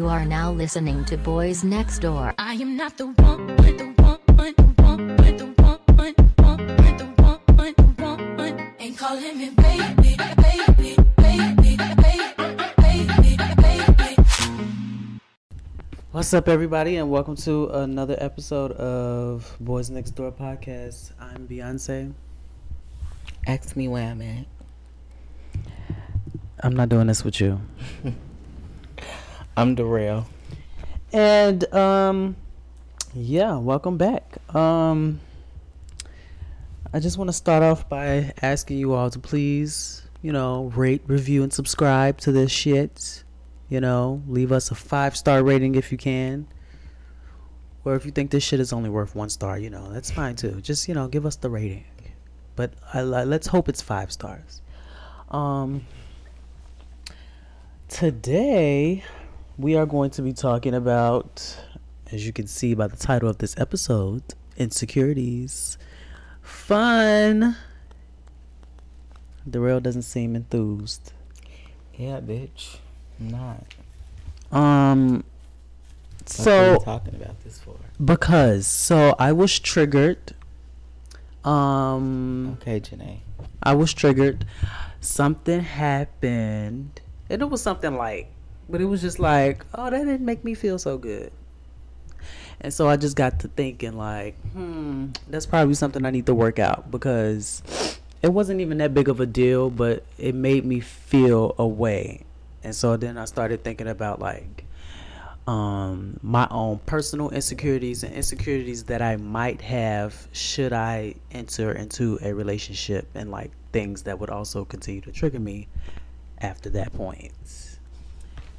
You are now listening to Boys Next Door. I am not the one, the one, the one, the one, the one, the one, the one, the calling me baby, baby, baby, baby, baby, baby. What's up, everybody, and welcome to another episode of Boys Next Door podcast. I'm Beyonce. Ask me where I'm at. I'm not doing this with you. I'm Darrell. And um, yeah, welcome back. Um, I just want to start off by asking you all to please, you know, rate, review, and subscribe to this shit. You know, leave us a five star rating if you can. Or if you think this shit is only worth one star, you know, that's fine too. Just you know, give us the rating. But I, let's hope it's five stars. Um, today we are going to be talking about, as you can see by the title of this episode, insecurities. Fun. Darrell doesn't seem enthused. Yeah, bitch. I'm not. Um. What So talking about this for? because so I was triggered. Um. Okay, Janae. I was triggered. Something happened, and it was something like, but it was just like, oh, that didn't make me feel so good. And so I just got to thinking, like, hmm, that's probably something I need to work out because it wasn't even that big of a deal, but it made me feel a way. And so then I started thinking about like um, my own personal insecurities and insecurities that I might have should I enter into a relationship and like things that would also continue to trigger me after that point.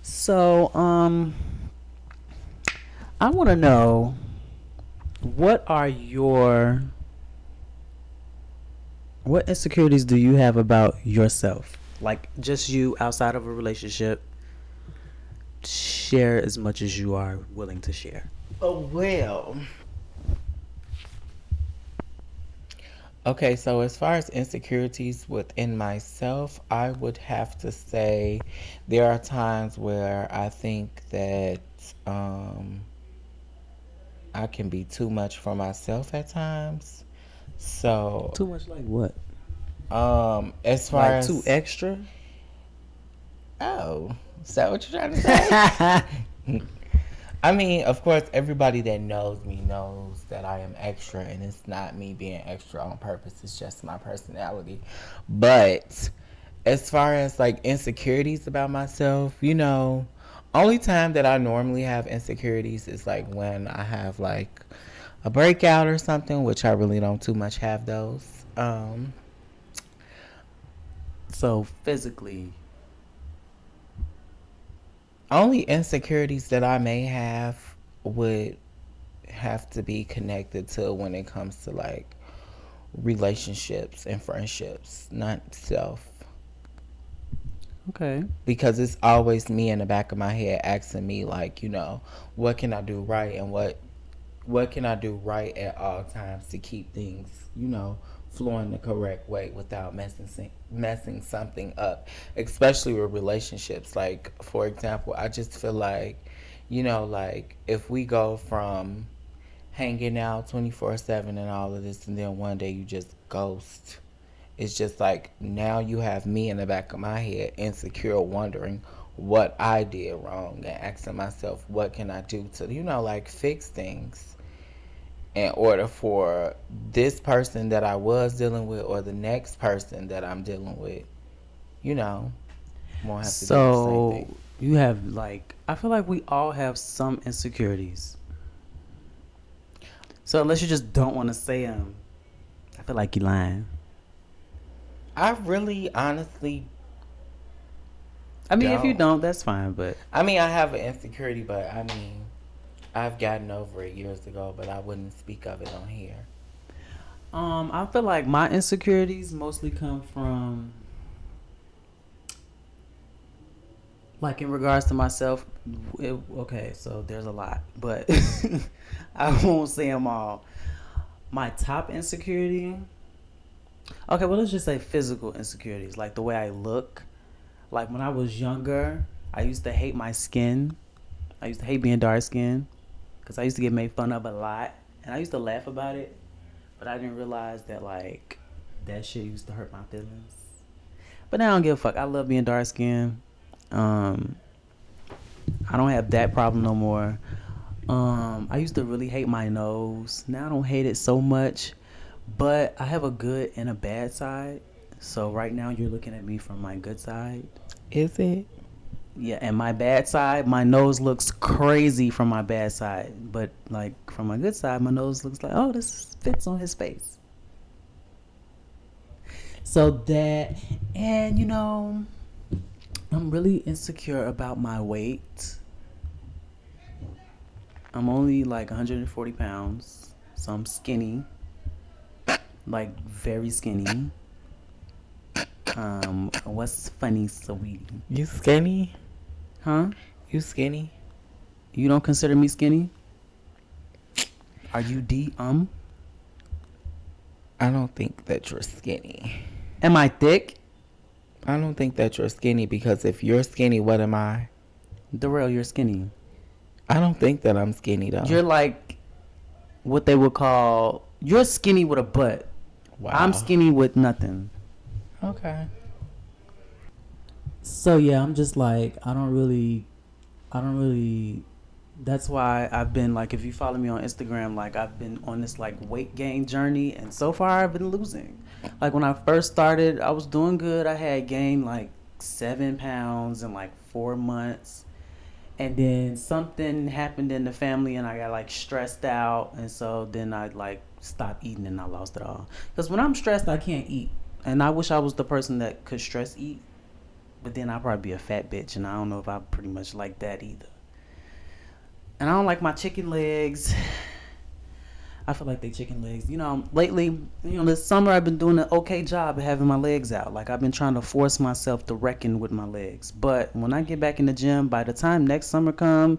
So, um, I want to know what are your what insecurities do you have about yourself? Like just you outside of a relationship. Share as much as you are willing to share. Oh, well. Okay, so as far as insecurities within myself, I would have to say there are times where I think that um, I can be too much for myself at times. So, Too much like what? um, as far Like as too extra? Oh, is that what you're trying to say? I mean, of course, everybody that knows me knows that I am extra, and it's not me being extra on purpose. It's just my personality. But as far as like insecurities about myself, you know, only time that I normally have insecurities is like when I have like a breakout or something, which I really don't too much have those. Um, So physically, only insecurities that I may have would have to be connected to when it comes to like relationships and friendships, not self. okay. Because it's always me in the back of my head asking me like, you know, what can I do right and what what can I do right at all times to keep things, you know, flowing the correct way without messing messing something up, especially with relationships. Like for example, I just feel like, you know, like if we go from hanging out 24/7 and all of this and then one day you just ghost. It's just like now you have me in the back of my head insecure wondering what I did wrong and asking myself what can I do to you know like fix things in order for this person that I was dealing with or the next person that I'm dealing with, you know, won't have to do the same So thing. you have like I feel like we all have some insecurities. So unless you just don't want to say them, I feel like you're lying. I really, honestly, I mean, if you Don't. don't, that's fine. But I mean, I have an insecurity, but I mean, I've gotten over it years ago, but I wouldn't speak of it on here. um, I feel like my insecurities mostly come from like in regards to myself. It, okay, so there's a lot, but I won't say them all. My top insecurity. Okay, well, let's just say physical insecurities, like the way I look. Like when I was younger, I used to hate my skin. I used to hate being dark skinned because I used to get made fun of a lot, and I used to laugh about it. But I didn't realize that like that shit used to hurt my feelings. But now I don't give a fuck. I love being dark skinned. Um, I don't have that problem no more. Um, I used to really hate my nose. Now I don't hate it so much, but I have a good and a bad side. So right now you're looking at me from my good side. Is it? Yeah, and my bad side, my nose looks crazy from my bad side, but like from my good side, my nose looks like, oh, this fits on his face. So that, and you know, I'm really insecure about my weight. I'm only like 140 pounds, so I'm skinny, like very skinny. Um, what's funny, sweetie? You skinny? Huh? You skinny? You don't consider me skinny? Are you D um? I don't think that you're skinny. Am I thick? I don't think that you're skinny because if you're skinny, what am I? Darrell, you're skinny. I don't think that I'm skinny though. You're like what they would call you're skinny with a butt. wow. I'm skinny with nothing. Okay. So yeah, I'm just like I don't really I don't really that's why I've been like if you follow me on Instagram like I've been on this like weight gain journey and so far I've been losing. Like when I first started, I was doing good. I had gained like 7 pounds in like 4 months. And then something happened in the family and I got like stressed out and so then I like stopped eating and I lost it all. Cuz when I'm stressed, I can't eat. And I wish I was the person that could stress eat but then I'll probably be a fat bitch, and I don't know if I pretty much like that either. And I don't like my chicken legs. I feel like they chicken legs. You know, lately, you know, this summer I've been doing an okay job of having my legs out. Like I've been trying to force myself to reckon with my legs. But when I get back in the gym, by the time next summer come,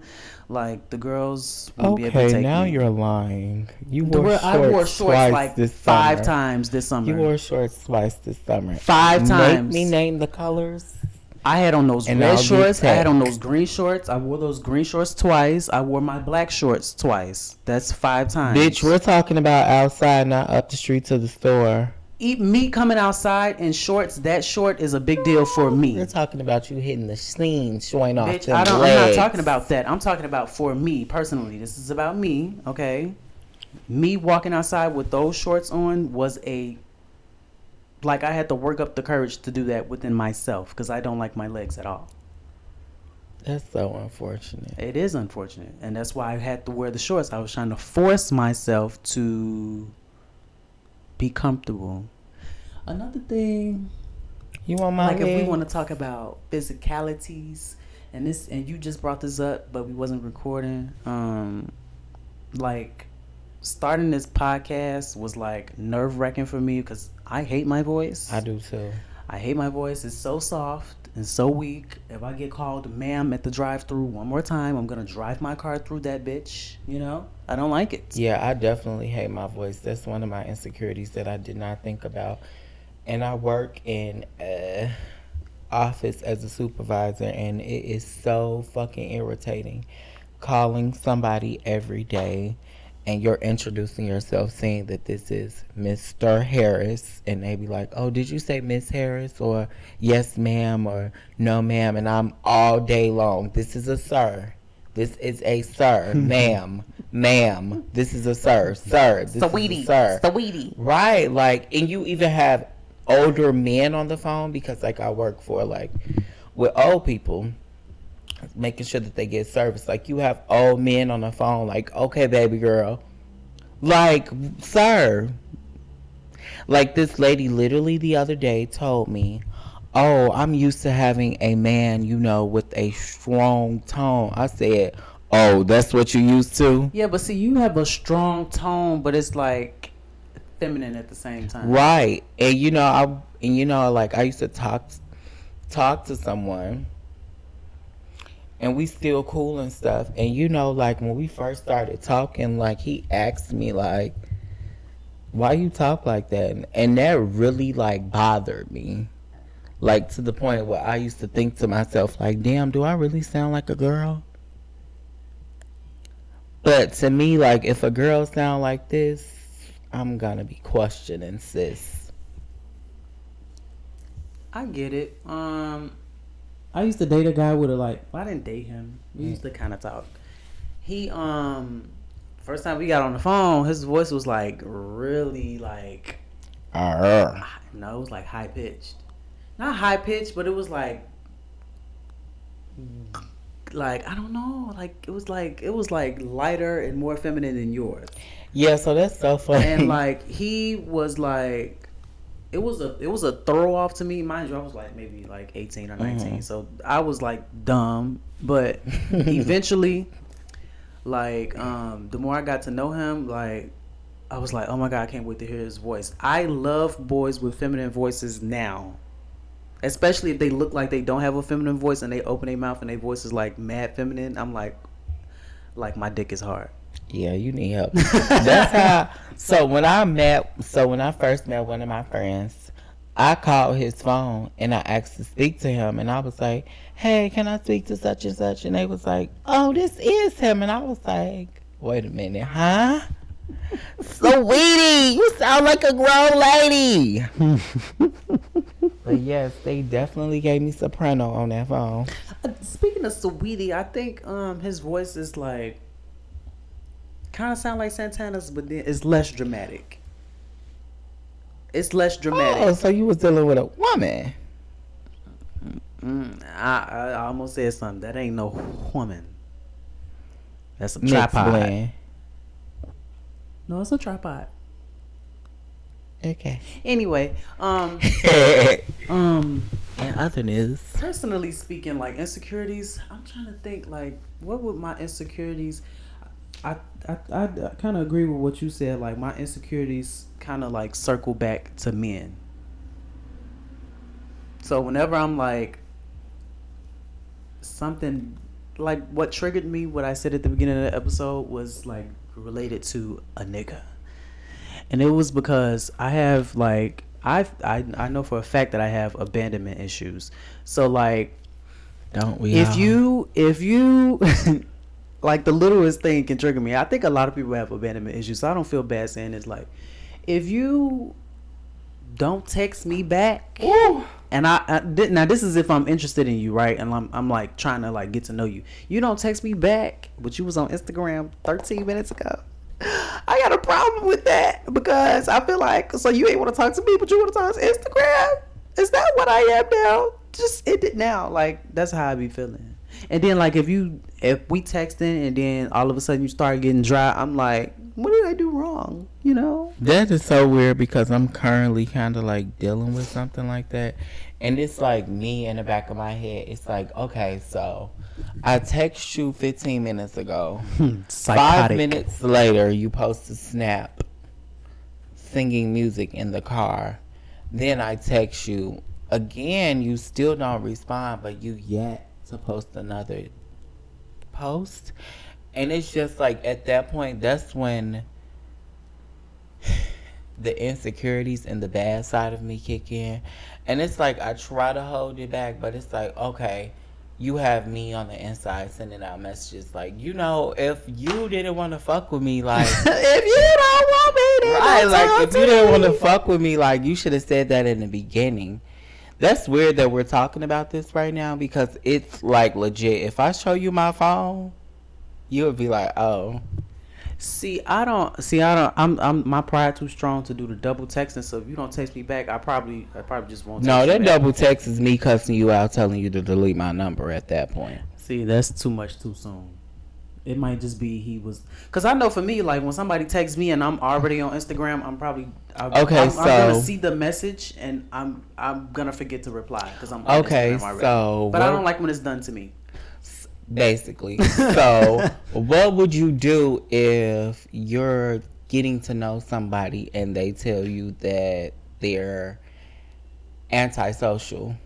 like the girls won't be able to Okay, take now me. you're lying. You wore wor- shorts I wore shorts twice like five summer. times this summer. You wore shorts twice this summer. Five times. Make me name the colors. I had on those And red shorts. I had on those green shorts. I wore those green shorts twice. I wore my black shorts twice. That's five times. Bitch, we're talking about outside, not up the street to the store. Eat me coming outside in shorts. That short is a big deal for me. We're talking about you hitting the scene, showing off Bitch, I don't, I'm not talking about that. I'm talking about for me personally. This is about me, okay? Me walking outside with those shorts on was a like I had to work up the courage to do that within myself because I don't like my legs at all. That's so unfortunate. It is unfortunate, and that's why I had to wear the shorts. I was trying to force myself to be comfortable. Another thing, You want my like if we want to talk about physicalities, and this, and you just brought this up, but we wasn't recording. Um, like starting this podcast was like nerve wracking for me because I hate my voice. I do too. I hate my voice. It's so soft and so weak. If I get called ma'am at the drive through one more time, I'm gonna drive my car through that bitch. You know? I don't like it. Yeah, I definitely hate my voice. That's one of my insecurities that I did not think about. And I work in a office as a supervisor and it is so fucking irritating calling somebody every day and you're introducing yourself saying that this is Mr. Harris and they be like, "Oh, did you say Miss Harris or yes ma'am or no ma'am?" and I'm all day long, "This is a sir." This is a sir, ma'am, ma'am. This is a sir, sir. This Sweetie, is a sir. sweetie. Right, like, and you even have older men on the phone because, like, I work for like with old people, making sure that they get service. Like, you have old men on the phone, like, okay, baby girl, Like, sir. Like this lady literally the other day told me, "Oh, I'm used to having a man, you know, with a strong tone." I said, "Oh, that's what you used to?" Yeah, but see, you have a strong tone, but it's like feminine at the same time. Right. And you know, I and you know, like I used to talk talk to someone and we still cool and stuff. And you know, like when we first started talking, like he asked me like why you talk like that? And, that really like bothered me. Like to the point where I used to think to myself, like, damn, do I really sound like a girl? But to me, like, if a girl sound like this, I'm gonna be questioning sis. I get it. Um, I used to date a guy with a like. Well, I didn't date him. We used to kind of talk. He um, first time we got on the phone, his voice was like really like Arr. no, it was like high pitched. Not high pitched, but it was like like I don't know, like it was like it was like lighter and more feminine than yours. Yeah, so that's so funny. And like he was like it was a it was a throw off to me. Mind you, I was like maybe like eighteen or 19 So I was like dumb. But eventually like um the more I got to know him, like I was like, Oh my god, I can't wait to hear his voice. I love boys with feminine voices now. Especially if they look like they don't have a feminine voice and they open their mouth and their voice is like mad feminine. I'm like like my dick is hard. Yeah, you need help. That's how. So when I met, so when I first met one of my friends, I called his phone and I asked to speak to him, and I was like, "Hey, can I speak to such and such?" And they was like, "Oh, this is him," and I was like, "Wait a minute, huh?" Sweetie, you sound like a grown lady. but yes, they definitely gave me soprano on that phone. Uh, Speaking of Sweetie, I think um his voice is like kind of sound like Santana's, but then it's less dramatic. It's less dramatic. Oh, so you was dealing with a woman. Mm, I, I almost said something. That ain't no woman. That's a Mixed tripod. blend. No, it's a tripod. Okay. Anyway, um, um, and other news. personally speaking, like insecurities, I'm trying to think like what would my insecurities. I I, I, kind of agree with what you said. Like my insecurities kind of like circle back to men. So whenever I'm like something like what triggered me, what I said at the beginning of the episode was like related to a nigga, and it was because I have like I I I know for a fact that I have abandonment issues. So like Don't we? if all? you if you like the littlest thing can trigger me. I think a lot of people have abandonment issues, so I don't feel bad saying it's like if you don't text me back and I, I did now this is if I'm interested in you, right? And I'm I'm like trying to like get to know you. You don't text me back, but you was on Instagram 13 minutes ago. I got a problem with that because I feel like so you ain't want to talk to me, but you want to talk to Instagram. Is that what I am now? Just end it now. Like that's how I be feeling. And then like if you if we texting and then all of a sudden you start getting dry, I'm like, what did I do wrong? You know? That is so weird because I'm currently kind of like dealing with something like that. And it's like me in the back of my head. It's like, okay, so I text you 15 minutes ago. Hmm, Five minutes later, you post a snap singing music in the car. Then I text you. Again, you still don't respond, but you yet to post another post. And it's just like at that point, that's when the insecurities and the bad side of me kick in. And it's like I try to hold it back, but it's like, okay, you have me on the inside sending out messages like, you know, if you didn't want to fuck with me, like, if you don't want me, right, like if you didn't want to fuck with me, like, you should have said that in the beginning. That's weird that we're talking about this right now because it's like legit. If I show you my phone, you would be like, oh. See, I don't. See, I don't. I'm. I'm. My pride too strong to do the double texting. So if you don't text me back, I probably. I probably just won't. No, that double text is me cussing you out, telling you to delete my number at that point. See, that's too much too soon. It might just be he was, cause I know for me, like when somebody texts me and I'm already on Instagram, I'm probably I'm, Okay, I'm, I'm gonna see the message and I'm I'm gonna forget to reply because I'm on Okay, so but I don't like when it's done to me. basically. So, what would you do if you're getting to know somebody and they tell you that they're antisocial?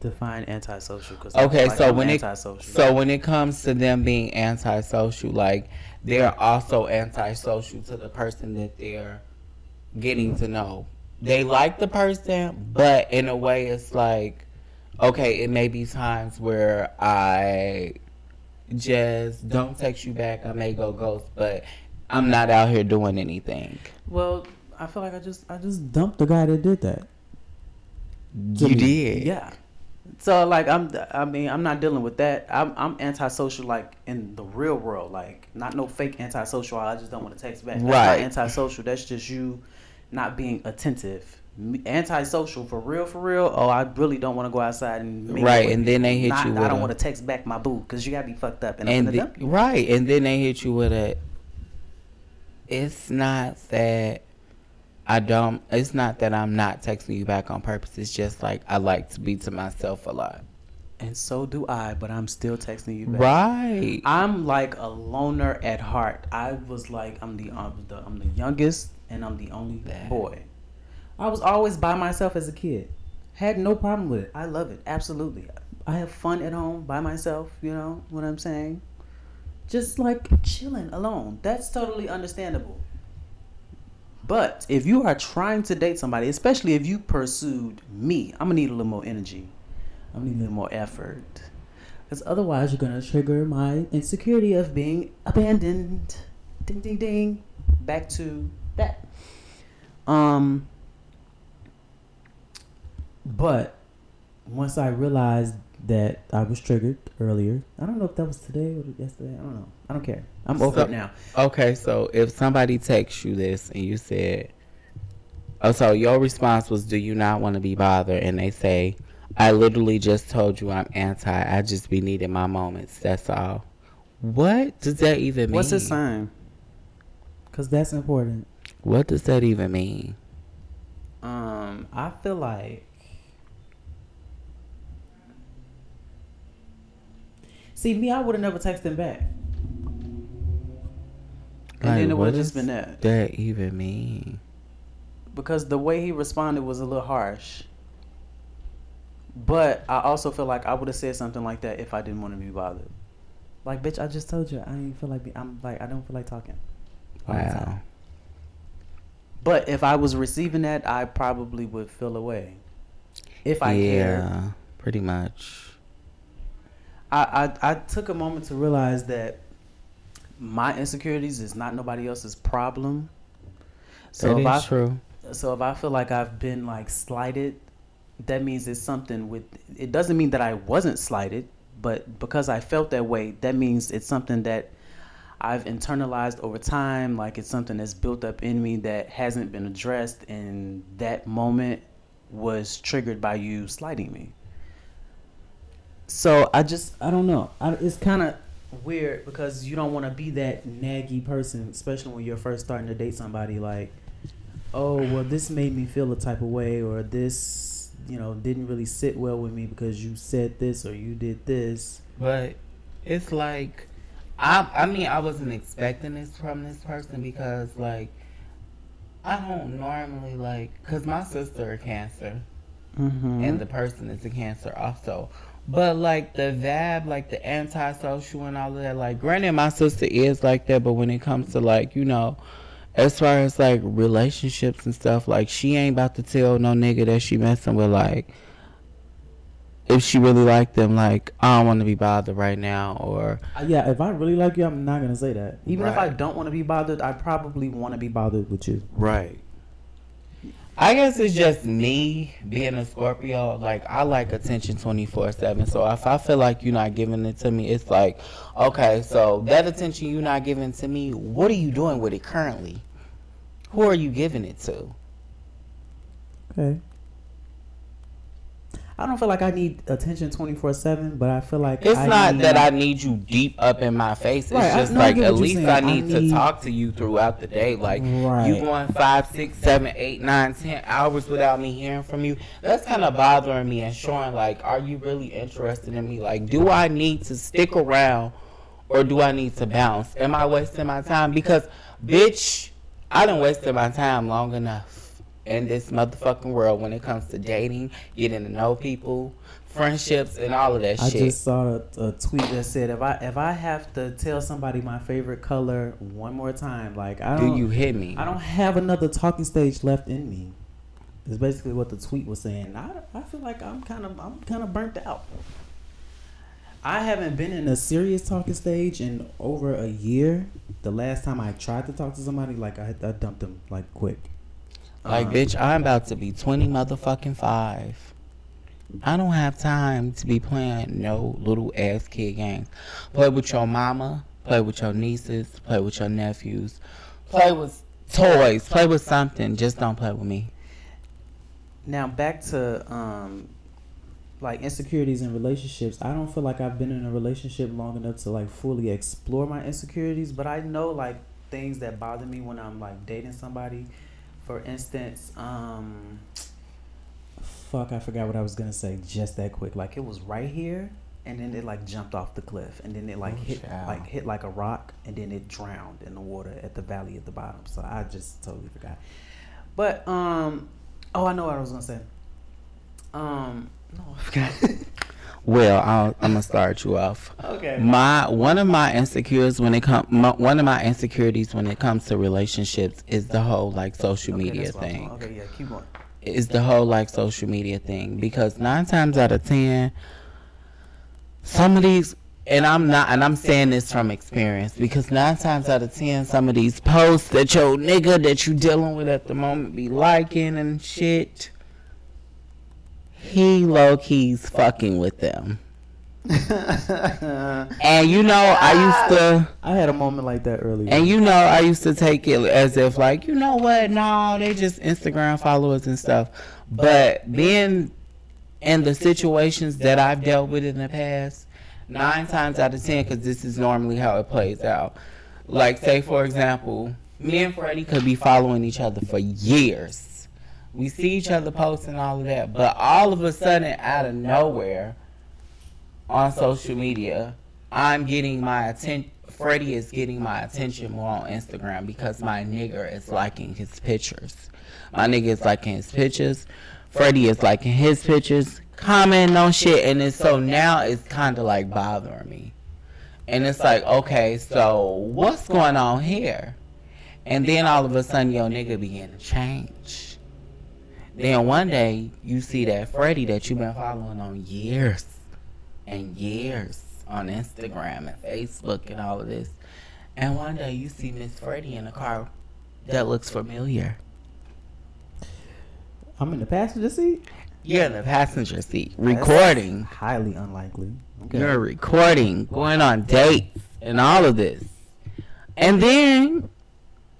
Define antisocial. Cause Okay, like so I'm when it so when it comes to them being antisocial, like they're also antisocial to the person that they're getting to know. They like the person, but in a way, it's like, okay, it may be times where I just don't text you back. I may go ghost, but I'm not out here doing anything. well, I feel like I just I just dumped the guy that did that. You did, Yeah. So like I'm I mean I'm not dealing with that. I'm I'm antisocial like in the real world, like not no fake antisocial. I just don't want to text back. That's Right. not antisocial. That's just you not being attentive. Antisocial for real, for real. Oh, I really don't want to go outside and Right, and then they hit Not- you I don't a- want to text back my boo because you gotta be fucked up and, and the, dump you. right, and then they hit you with a. It's not that I don't. It's not that I'm not texting you back on purpose. It's just like I like to be to myself a lot. And so do I, but I'm still texting you back. Right. I'm like a loner at heart. I was like I'm the um, the I'm the youngest and I'm the only boy. I was always by myself as a kid. Had no problem with it. I love it. Absolutely. I have fun at home by myself, you know what I'm saying? Just like chilling alone. That's totally understandable. But if you are trying to date somebody, especially if you pursued me, I'm gonna need a little more energy. I'm gonna need a little more effort. Because otherwise, you're gonna trigger my insecurity of being abandoned. Ding, ding, ding. Back to that. Um. But once I realized that I was triggered earlier, I don't know if that was today or yesterday. I don't know. I don't care. I'm over So- it now. Okay, so if somebody texts you this and you said, "Oh, so your response was, do you not want to be bothered?" and they say, "I literally just told you I'm anti. I just be needing my moments. That's all." What does that even mean? What's his sign? Because that's important. What does that even mean? Um, I feel like. See, me, I would have never texted him back. And then it would have just been that. that even mean? Because the way he responded was a little harsh. But I also feel like I would have said something like that if I didn't want to be bothered. Like, bitch, I just told you I ain't feel like be, I'm like I don't feel like talking. all the time. Wow. But if I was receiving that, I probably would feel away. If I yeah, cared. pretty much. I, I I took a moment to realize that my insecurities is not nobody else's problem. So That if I true. so if I feel like I've been like slighted, that means it's something with. It doesn't mean that I wasn't slighted, but because I felt that way, that means it's something that I've internalized over time. Like it's something that's built up in me that hasn't been addressed, and that moment was triggered by you slighting me. So I just I don't know. I, it's kind of weird because you don't want to be that naggy person, especially when you're first starting to date somebody. Like, oh well, this made me feel a type of way, or this you know didn't really sit well with me because you said this or you did this. But it's like, I I mean, I wasn't expecting this from this person because like, I don't normally like, cause my sister a cancer Mm-hmm. and the person is a cancer also. But like the vibe, like the antisocial and all of that, like granted my sister is like that, but when it comes to like, you know, as far as like relationships and stuff, like she ain't about to tell no nigga that she messing with like if she really like them, like I don't want to be bothered right now, or Uh, yeah, if I really like you, I'm not gonna say that. Even if I don't want to be bothered, I probably want to be bothered with you. right. I guess it's just me being a Scorpio. Like I like attention twenty four seven. So if I feel like you're not giving it to me, it's like, okay, so that attention you're not giving to me, what are you doing with it currently? Who are you giving it to? Okay. I don't feel like I need attention twenty four seven, but I feel like It's I not that I need you deep up in my face. It's Right, I- just like at least. I I need to talk to you throughout the day. Like Right. you going five, six, seven, eight, nine, ten hours without me hearing from you. That's kind of bothering me and showing like, are you really interested in me? Like, do I need to stick around or do I need to bounce? Am I wasting my time? Because, bitch, I done wasted my time long enough in this motherfucking world when it comes to dating, getting to know people, friendships, and all of that I shit. I just saw a, a tweet that said if I if I have to tell somebody my favorite color one more time, like I do you hit me? I don't have another talking stage left in me. Is basically what the tweet was saying. I, I feel like I'm kind of I'm kind of burnt out. I haven't been in a serious talking stage in over a year. The last time I tried to talk to somebody, like I, I dumped them like quick. Like, Um, bitch, I'm about to be 20 motherfucking five. I don't have time to be playing no little ass kid games. Play with your mama, play with your nieces, play with your nephews, play with toys, play with something. Just don't play with me. Now back to um like insecurities in relationships. I don't feel like I've been in a relationship long enough to like fully explore my insecurities, but I know like things that bother me when I'm like dating somebody. For instance, um fuck, I forgot what I was going to say just that quick. Like it was right here and then it like jumped off the cliff and then it like Oh, hit child. like hit like a rock and then it drowned in the water at the valley at the bottom. So I just totally forgot. But um oh, I know what I was going to say. Um no, I forgot. Well, I'll, I'm gonna start you off. okay. My one of my insecurities when it come my, one of my insecurities when it comes to relationships is the whole like social Okay, media that's what I was thing. Okay, yeah, keep going. is the whole like social media thing because nine times out of ten some of these and i'm not and i'm saying this from experience because nine times out of ten some of these posts that your nigga that you dealing with at the moment be liking and shit he low-key's fucking with them and you know i used to I had a moment like that earlier. and you know, I used to take it as if like, you know what? No, they just Instagram followers and stuff. But being in the situations that I've dealt with in the past, nine times out of ten, because this is normally how it plays out. Like, say for example, me and Freddie could be following each other for years. We see each other posting all of that, but all of a sudden, out of nowhere, on social media, I'm getting my attention. Freddie is getting my attention more on Instagram because my nigger is liking his pictures. My nigga is liking his pictures. Freddie is liking his pictures, commenting on shit, and it's so now it's kind of like bothering me. And it's like, okay, so what's going on here? And then all of a sudden, your nigga begin to change. Then one day, you see that Freddie that you've been following on years and years on Instagram and Facebook and all of this. And one day you see Miss Freddie in a car that looks familiar. I'm in the passenger seat. You're in the passenger seat recording. That's highly unlikely. Okay. You're recording, going on dates and all of this. And then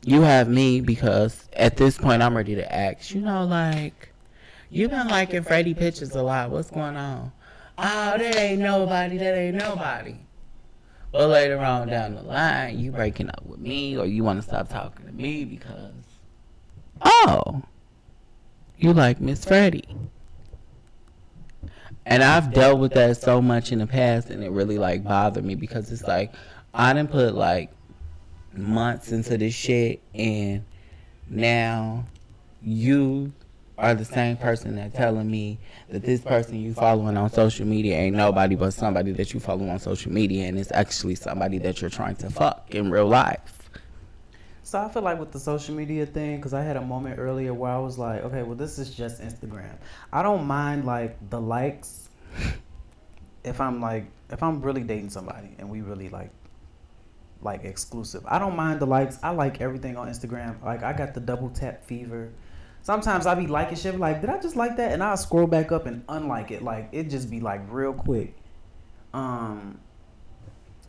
you have me because at this point I'm ready to ask, you know, like, you've been liking Freddie pictures a lot. What's going on? Oh, that ain't nobody. That ain't nobody. But later on down the line, you breaking up with me or you want to stop talking to me because, oh, you like Miss Freddie. And I've dealt with that so much in the past, and it really like bothered me because it's like I didn't put like months into this shit, and now you are the same person that telling me that this person you following on social media ain't nobody but somebody that you follow on social media, and it's actually somebody that you're trying to fuck in real life. So I feel like with the social media thing, because I had a moment earlier where I was like, okay, well, this is just Instagram. I don't mind like the likes if I'm like if I'm really dating somebody and we really like like exclusive. I don't mind the likes. I like everything on Instagram. Like I got the double tap fever. Sometimes I be liking shit like, did I just like that? And I'll scroll back up and unlike it. Like it just be like real quick. Um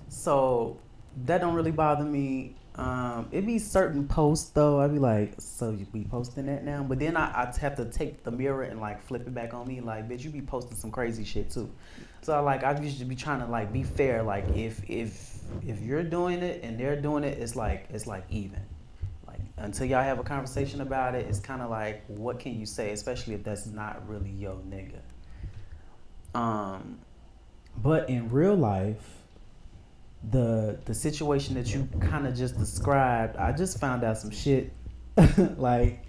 so that don't really bother me. Um, it be certain posts though. I'd be like, so you be posting that now? But then I I have to take the mirror and like flip it back on me. Like, bitch, you be posting some crazy shit too. So I like I used to be trying to like be fair. Like if if if you're doing it and they're doing it, it's like it's like even. Like until y'all have a conversation about it, it's kind of like what can you say, especially if that's not really your nigga. Um, but in real life, the the situation that you kind of just described, I just found out some shit like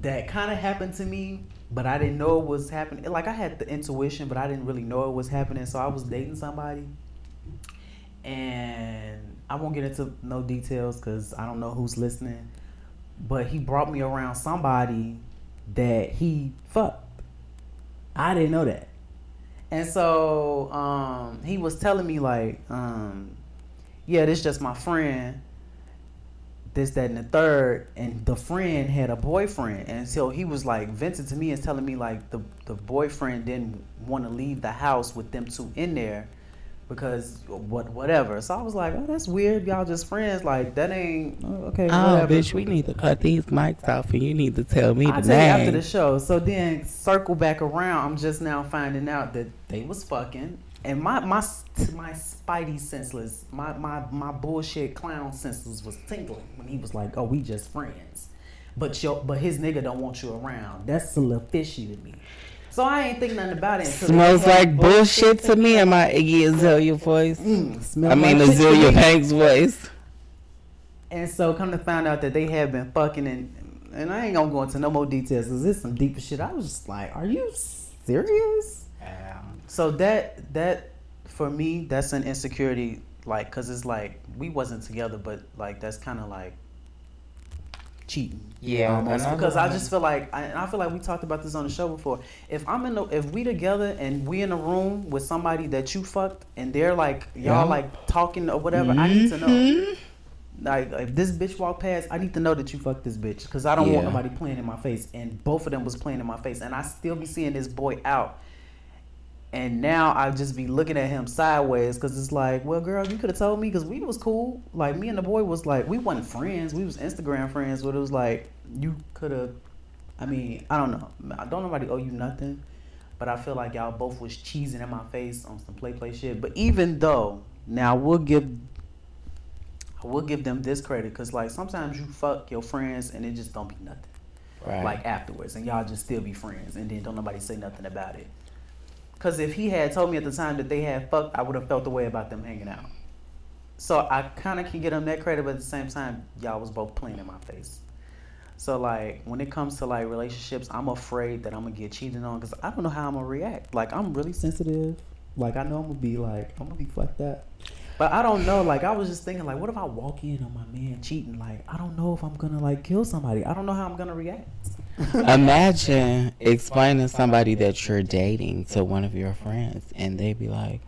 that kind of happened to me, but I didn't know it was happening. Like I had the intuition, but I didn't really know it was happening. So I was dating somebody, and I won't get into no details because I don't know who's listening. But he brought me around somebody that he fucked. I didn't know that. And so um, he was telling me like, um, yeah, this just my friend. This, that, and the third, and the friend had a boyfriend, and so he was like venting to me and telling me like the the boyfriend didn't want to leave the house with them two in there because what whatever. So I was like, oh, that's weird. Y'all just friends. Like that ain't oh, okay. Oh, whatever. bitch, we need to cut these mics off, and you need to tell me the tell you after the show. So then circle back around. I'm just now finding out that they was fucking, and my my my spidey senseless, my my my bullshit clown senses was tingling when he was like, "Oh, we just friends," but your but his nigga don't want you around. That's a little fishy to me. So I ain't think nothing about it. Smells had like bullshit to me in my Iggy Azalea voice. Mm, I mean like Azealia me. Banks voice. And so come to find out that they have been fucking and and I ain't gonna go into no more details because it's some deeper shit. I was just like, are you serious? So that that for me, that's an insecurity, like, cause it's like we wasn't together, but like that's kind of like cheating. Yeah, almost. Because I just feel like I, and I feel like we talked about this on the show before. If I'm in the, if we together and we in a room with somebody that you fucked and they're like y'all Yeah. like talking or whatever, I need to know. Mhm. Like if this bitch walk past, I need to know that you fucked this bitch because I don't want Yeah. nobody playing in my face. And both of them was playing in my face, and I still be seeing this boy out. And now I just be looking at him sideways because it's like, well, girl, you could have told me because we was cool. Like me and the boy was like, we wasn't friends. We was Instagram friends, but it was like you could have. I mean, I don't know. I don't nobody owe you nothing, but I feel like y'all both was cheesing in my face on some play play shit. But even though now we'll give I will give them this credit because like sometimes you fuck your friends and it just don't be nothing. Right. Like afterwards, and y'all just still be friends, and then don't nobody say nothing about it. Cause if he had told me at the time that they had fucked, I would have felt the way about them hanging out. So I kind of can get them that credit, but at the same time, y'all was both playing in my face. So like when it comes to like relationships, I'm afraid that I'm gonna get cheated on because I don't know how I'm gonna react. Like I'm really sensitive. Like I know I'm gonna be like I'm gonna be fucked up. But I don't know. Like I was just thinking, like, what if I walk in on my man cheating? Like I don't know if I'm gonna like kill somebody. I don't know how I'm gonna react. Imagine explaining somebody that you're dating to one of your friends, and they be like,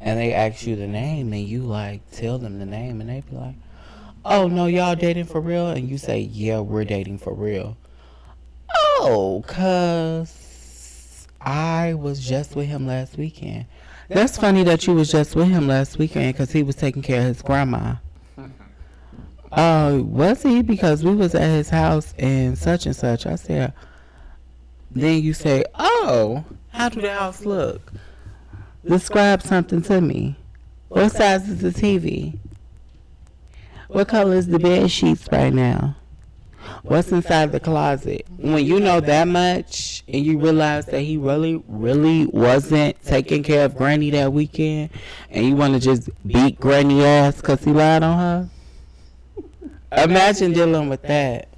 and they ask you the name, and you like tell them the name, and they be like, "Oh no, y'all dating for real?" And you say, "Yeah, we're dating for real." Oh, cause I was just with him last weekend. That's funny that you was just with him last weekend, cause he was taking care of his grandma. Oh, was he? Because we was at his house and such and such. I said. Then you say, "Oh, how do the house look? Describe something to me. What size is the TV? What color is the bed sheets right now? What's inside the closet?" When you know that much and you realize that he really, really wasn't taking care of Granny that weekend, and you want to just beat Granny ass because he lied on her. Imagine dealing with that.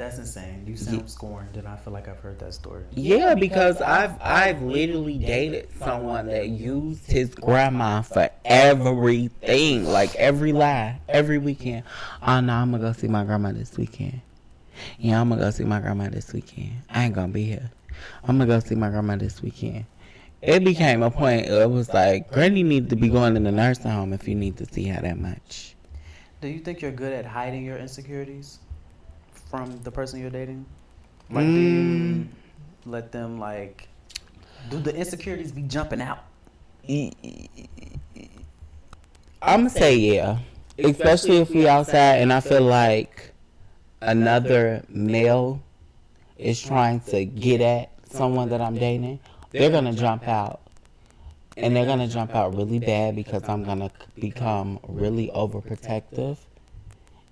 That's insane. You sound scorned, and I feel like I've heard that story. Yeah, because I've I've literally dated someone that used his grandma for everything, like every lie, every weekend. Ah, oh no, I'm gonna go see my grandma this weekend. Yeah, I'm gonna go see my grandma this weekend. I ain't gonna be here. I'm gonna go see my grandma this weekend. It became a point. It was like Granny needs to be going in the nursing home if you need to see her that much. Do you think you're good at hiding your insecurities from the person you're dating? Like, do Mm. you let them like? Do the insecurities be jumping out? I'm gonna say yeah, especially if we outside and I feel like another male is trying to get at someone that I'm dating. They're gonna jump out, and they're gonna jump out really bad because I'm gonna become really overprotective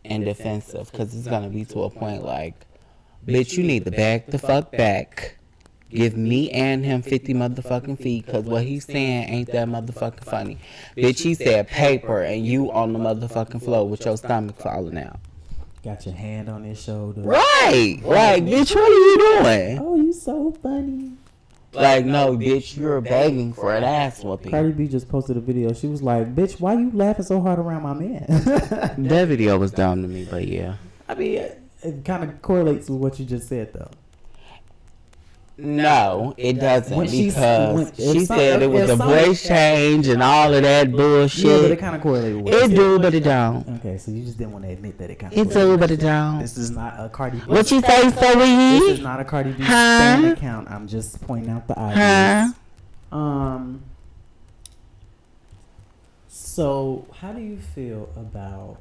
and defensive because it's gonna be to a point like, bitch, you need to back the fuck back. Give me and him 50 motherfucking feet because what he's saying ain't that motherfucking funny. Bitch, he said paper and you on the motherfucking floor with your stomach falling out. Got your hand on his shoulder. Right. right, bitch, what are you doing? Oh, you so funny. Like, no, bitch, you're begging for an ass whooping. Cardi B just posted a video. She was like, "Bitch, why you laughing so hard around my man?" That video was dumb to me, but yeah. I mean, it, it kind of correlates with what you just said, though. No, it doesn't When because when- she some- said it was a voice change and all of that Yeah, but it bullshit. kind of correlated with what It do, but it don't. Okay, so you just didn't want to admit that it kind of. It do, but it don't. This is not a Cardi B. What you say, This is not a Cardi B Huh? account. I'm just pointing out the Huh? obvious. Um. So, how do you feel about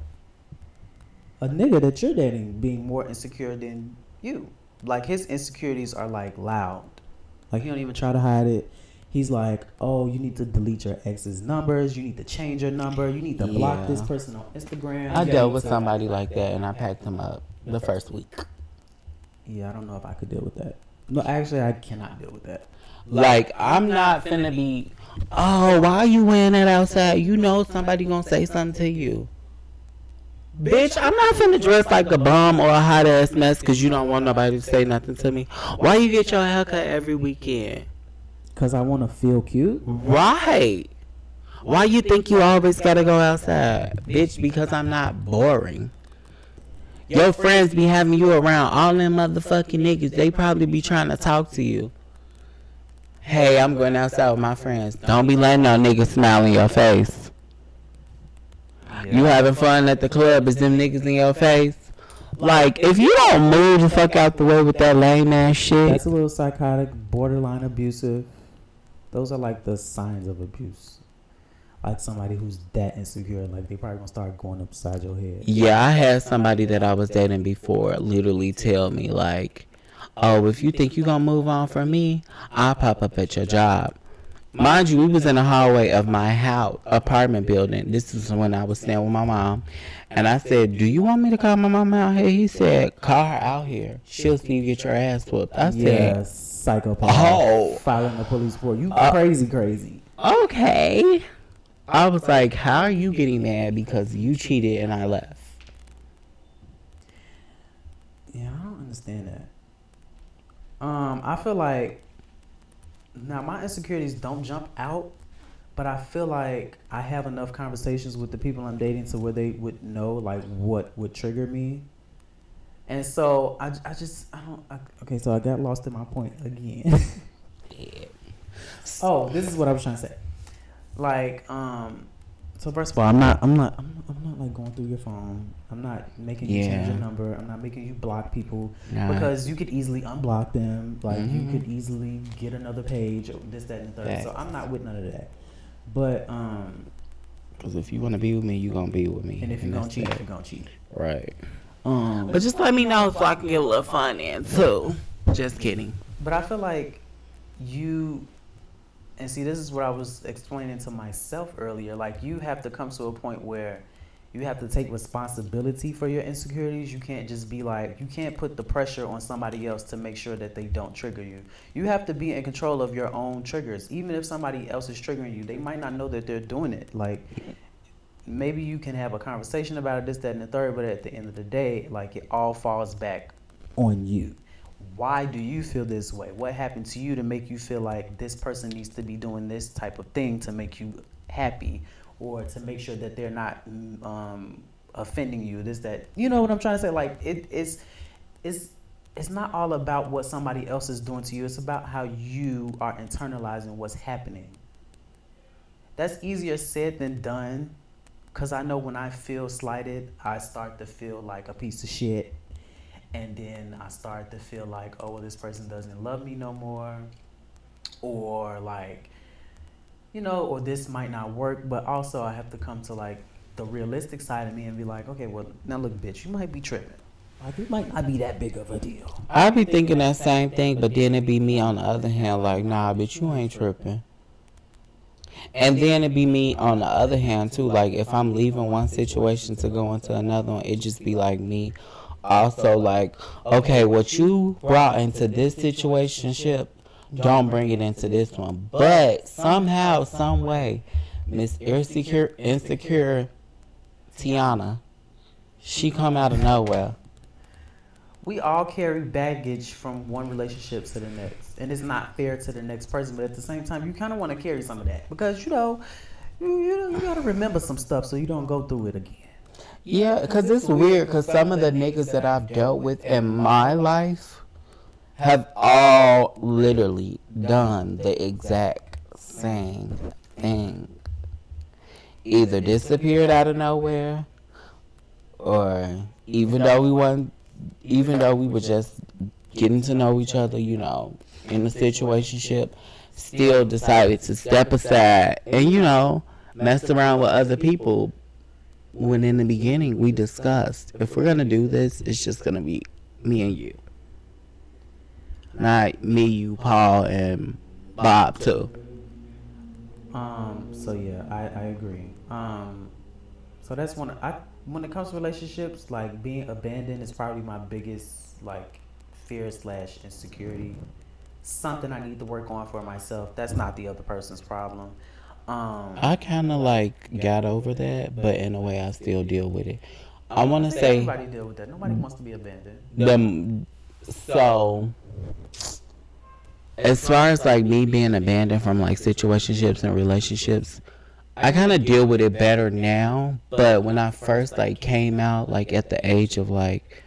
a nigga that you're dating being more insecure than you? Like his insecurities are like loud. Like he don't even try to hide it. He's like, "Oh, you need to delete your ex's numbers. You need to change your number. You need to block Yeah. this person on Instagram." I You dealt with somebody like that and I packed him up the first week. Yeah, I don't know if I could deal with that. No, actually, I cannot deal with that. Like, I'm not finna be, oh, why are you wearing that outside? You know somebody gonna say something to you. Bitch, I'm not finna dress like a bum or a hot ass mess because you don't want nobody to say nothing to me. Why you get your haircut every weekend? Cause I want to feel cute. Right. Why you think you always gotta go outside? Bitch, because I'm not boring. Your friends be having you around all them motherfucking niggas. They probably be trying to talk to you. Hey, I'm going outside with my friends. Don't be letting no nigga smile in your face. You having fun at the club, is them niggas in your face? Like, if you don't move the fuck out the way with that lame ass shit, That's a little psychotic, borderline abusive. Those are like the signs of abuse. Like somebody who's that insecure, like they probably gonna start going upside your head. Yeah, I had somebody that I was dating before literally tell me like, "Oh, if you think you gonna move on from me, I'll pop up at your job." Mind you, we was in the hallway of my house apartment building. This is when I was staying with my mom, and I said, "Do you want me to call my mom out here?" He said, "Call her out here. She'll see you get your ass whooped." I said, Yeah, psychopath. Oh. filing the police report. You Uh, crazy, crazy. "Okay." I was like, "How are you getting mad because you cheated and I left?" Yeah, I don't understand that. Um, I feel like now my insecurities don't jump out, but I feel like I have enough conversations with the people I'm dating to where they would know like what would trigger me. And so I, I just I don't I, okay. So I got lost in my point again. yeah. oh, this is what I was trying to say. Like um, so first of all, I'm not I'm not I'm, I'm not like going through your phone. I'm not making you change your number. I'm not making you block people Nah. because you could easily unblock them. Like you Mhm. could easily get another page this, that, and the third. So I'm not with none of that. But um, Because if you want to be with me, you gonna be with me. and if you're gonna cheat, that. you're gonna cheat. right? Um, But just let me know so I can get a little fun in too. Just kidding. But I feel like you, and see, this is what I was explaining to myself earlier. Like, you have to come to a point where you have to take responsibility for your insecurities. You can't just be like, you can't put the pressure on somebody else to make sure that they don't trigger you. You have to be in control of your own triggers. Even if somebody else is triggering you, they might not know that they're doing it. Like, maybe you can have a conversation about it, this, that, and the third, but at the end of the day, like, it all falls back on you why do you feel this way? What happened to you to make you feel like this person needs to be doing this type of thing to make you happy or to make sure that they're not um, offending you? This, that, you know what I'm trying to say? Like, it is, it's, it's not all about what somebody else is doing to you. It's about how you are internalizing what's happening. That's easier said than done. Cause I know when I feel slighted, I start to feel like a piece of shit and then I start to feel like, oh, well, this person doesn't love me no more, or like, you know, or this might not work. But also, I have to come to like the realistic side of me and be like, okay, well, now look, bitch, you might be tripping. Like it might not be that big of a deal. I'd be thinking that same thing, but then it'd be me on the other hand, like, nah, bitch, you ain't tripping. And then it'd be me on the other hand too, like if I'm leaving one situation to go into another one, it'd just be like me. Also, like, okay, what you brought into this situationship, don't bring it into this one. But somehow, some way, Miss Insecure, Insecure Tiana, she come out of nowhere. We all carry baggage from one relationship to the next, and it's not fair to the next person. But at the same time, you kind of want to carry some of that because you know, you you, you got to remember some stuff so you don't go through it again. Yeah, because it's weird because some of the niggas that I've dealt with in my life have all literally done the exact same thing. Either disappeared out of nowhere or even though we weren't, even though we were just getting to know each other, you know, in a situationship, still decided to step aside and, you know, mess around with other people when in the beginning we discussed if we're gonna do this, it's just gonna be me and you, not me, you, Paul, and Bob too. Um. So yeah, I, I agree. Um. So that's one. I when it comes to relationships, like being abandoned is probably my biggest like fear slash insecurity. Something I need to work on for myself. That's not the other person's problem. Um. I kind of like got over that, but in a way, I still deal with it. I want to say everybody deal with that. Nobody wants to be abandoned. them. So, as far as like me being abandoned from like situationships and relationships, I kind of deal with it better now. But when I first like came out, like at the age of like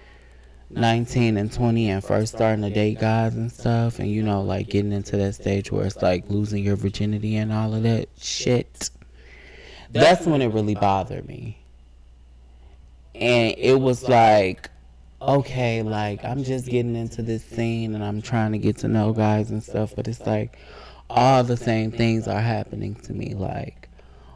19 and 20 and first starting to date guys and stuff, and you know, like getting into that stage where it's like losing your virginity and all of that shit, that's when it really bothered me. And it was like, okay, like I'm just getting into this scene and I'm trying to get to know guys and stuff, but it's like all the same things are happening to me. Like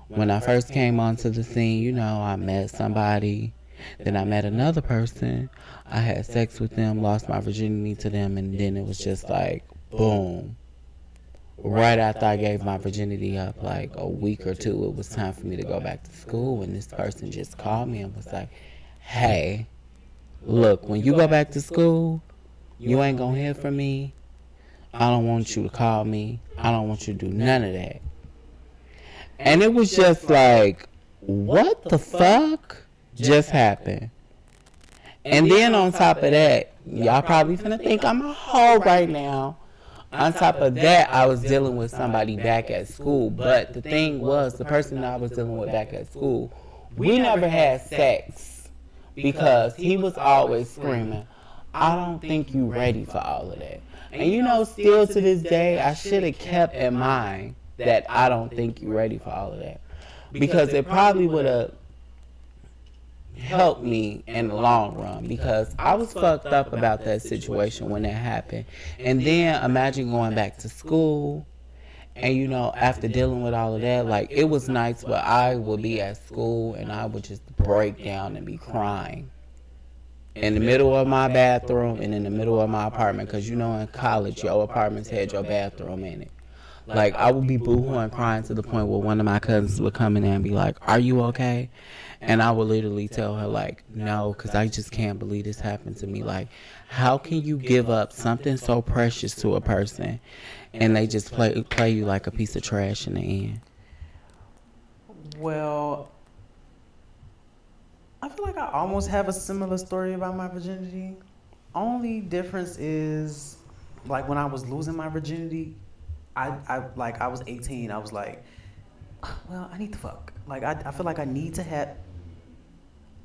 when I first came onto the scene, you know, I met somebody, then I met another person, I had sex with them, lost my virginity to them, and then it was just like boom. Right after I gave my virginity up, like a week or two, it was time for me to go back to school, and this person just called me and was like, "Hey, look, when you go back to school, you ain't gonna hear from me. I don't want you to call me. I don't want you to do none of that." And it was just like, what the fuck just happened? And then on top of that, y'all probably finna think I'm a hoe right now. On top of that, I was dealing with somebody back at school. But the thing was, the person I was dealing with back at school, we never had sex because he was always screaming, I don't think you ready for all of that. And you know, still to this day, I should have kept in mind that I don't think you ready for all of that. Because it probably would have helped me in the long run because I was fucked up about that situation when that happened. And then imagine going back to school and you know, after dealing with all of that, like it was nice, but I would be at school and I would just break down and be crying in the middle of my bathroom and in the middle of my apartment because you know, in college, your apartments had your bathroom in it. Like I would be boohooing, crying to the point where one of my cousins would come in and be like, "Are you okay?" And I would literally tell her like, "No," because I just can't believe this happened to me. Like, how can you give up something so precious to a person, and they just play play you like a piece of trash in the end? Well, I feel like I almost have a similar story about my virginity. Only difference is, like when I was losing my virginity, I, I like I was 18. I was like, well, I need to fuck. Like I, I feel like I need to have,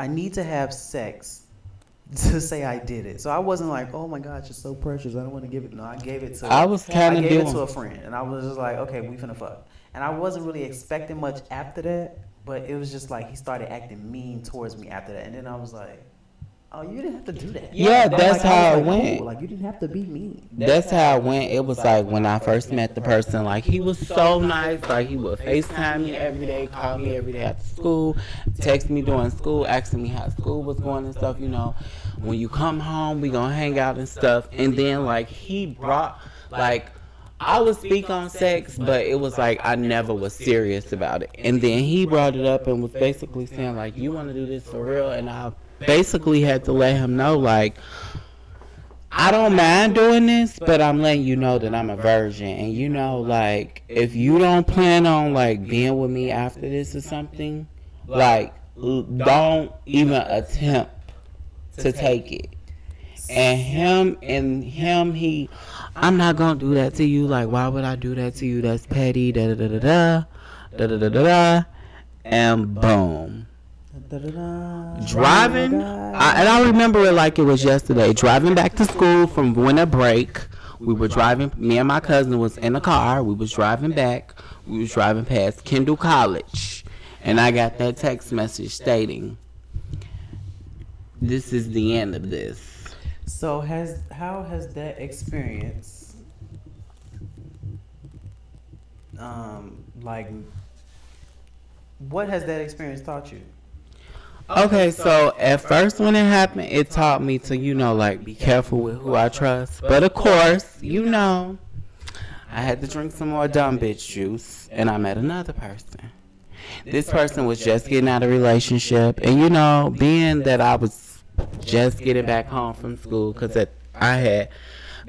I need to have sex to say I did it. So I wasn't like, oh my gosh, it's so precious. I don't want to give it. No, I gave it to. I was kinda I gave it to a friend, and I was just like, okay, we finna fuck. And I wasn't really expecting much after that, but it was just like he started acting mean towards me after that, and then I was like, Oh, you didn't have to do that. Yeah, I'm that's I how it like, went. oh, like you didn't have to be mean. That's how it went. It was like when I first met the person, like he was so nice. Like he would FaceTime me every day, call me every day after school, text me during school, asking me how school was going and stuff, you know. When you come home, we gonna hang out and stuff. And then like he brought like I would speak on sex, but it was like I never was serious about it. And then he brought it up and was basically saying like, "You want to do this for real?" And I basically had to let him know like. I don't mind doing this, but I'm letting you know that I'm a virgin. And you know, like, if you don't plan on, like, being with me after this or something, like, don't even attempt to take it. And him, and him, he, I'm not gonna do that to you. Like, why would I do that to you? That's petty, da da da da da, da da da da. And boom. Driving? Oh. I, and i remember it like it was yesterday. Driving back to school from winter break. We were driving me and my cousin was in the car. We was driving back. We was driving past kendall college. And i got that text message stating this is the end of this. So has how has that experience um like what has that experience taught you? Okay, so at first when it happened, it taught me to, you know, like be careful with who I trust. But of course, you know, I had to drink some more dumb bitch juice, and I met another person. This person was just getting out of a relationship, and you know, being that I was just getting back home from school, because I had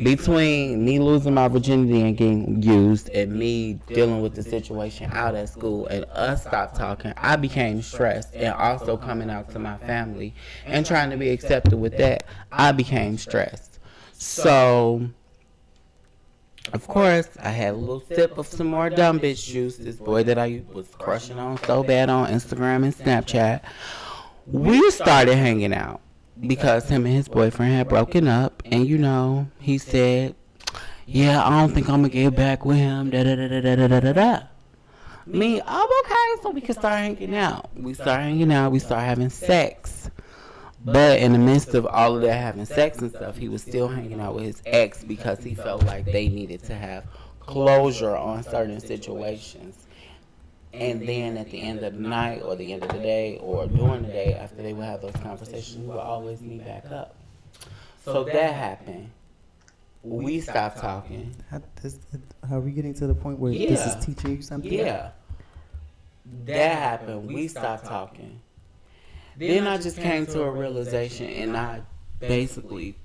between me losing my virginity and getting used and me dealing with the situation out at school and us stop talking, I became stressed and also coming out to my family and trying to be accepted with that, I became stressed. So of course, I had a little sip of some more dumb bitch juice. This boy that I was crushing on so bad on Instagram and Snapchat. We started hanging out because him and his boyfriend had broken up, and you know, he said, "Yeah, I don't think I'm gonna get back with him." Da da da da da da da da. Me, I'm okay, so we can start hanging out. We start hanging out. We start having sex. But in the midst of all of that having sex and stuff, he was still hanging out with his ex because he felt like they needed to have closure on certain situations. And then at the end of the night or the end of the day or during the day after they would have those conversations, we would always meet back up. So that happened. We stopped talking. How, this, how are we getting to the point where this is teaching you something? Yeah. That happened. We stopped talking. Then I just came to a realization and I basically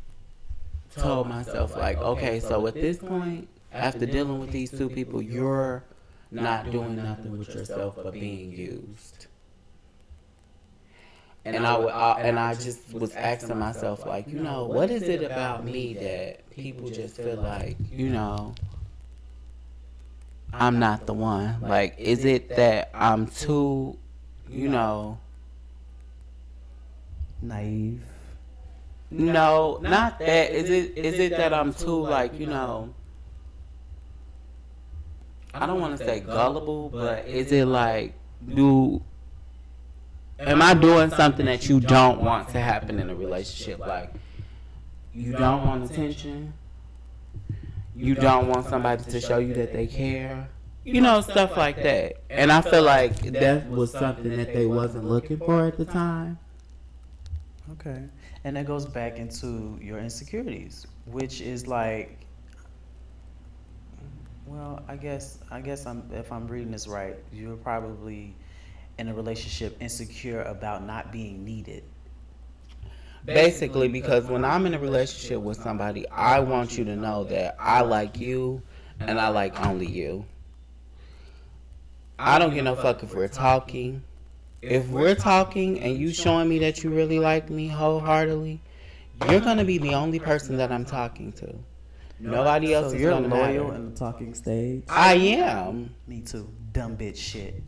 told myself, like, okay, so at this point, after dealing with these two people, you're not doing nothing with yourself but being used. And I, w- I- and I just was asking myself, like, you know, what is it about me that people just feel like, you know, I'm not the one? Like, is it that I'm too, you know, Naive. no, not that. Is it is it that I'm too like, you know, I don't want to say gullible, but is it like do am I doing something that you don't want to happen in a relationship like you don't want attention? You don't want somebody to show you that they care? You know, stuff like that. And I feel like that was something that they wasn't looking for at the time. Okay. And that goes back into your insecurities, which is like well, I guess I guess I'm if I'm reading this right, you're probably in a relationship insecure about not being needed. Basically, because when I'm in a relationship with somebody, I want you to know that I like you and I like only you. I don't give no fuck if we're talking. If we're talking and you showing me that you really like me wholeheartedly, you're gonna be the only person that I'm talking to. Nobody else So is you're gonna loyal matter. in the talking stage. I am. Me too. Dumb bitch shit.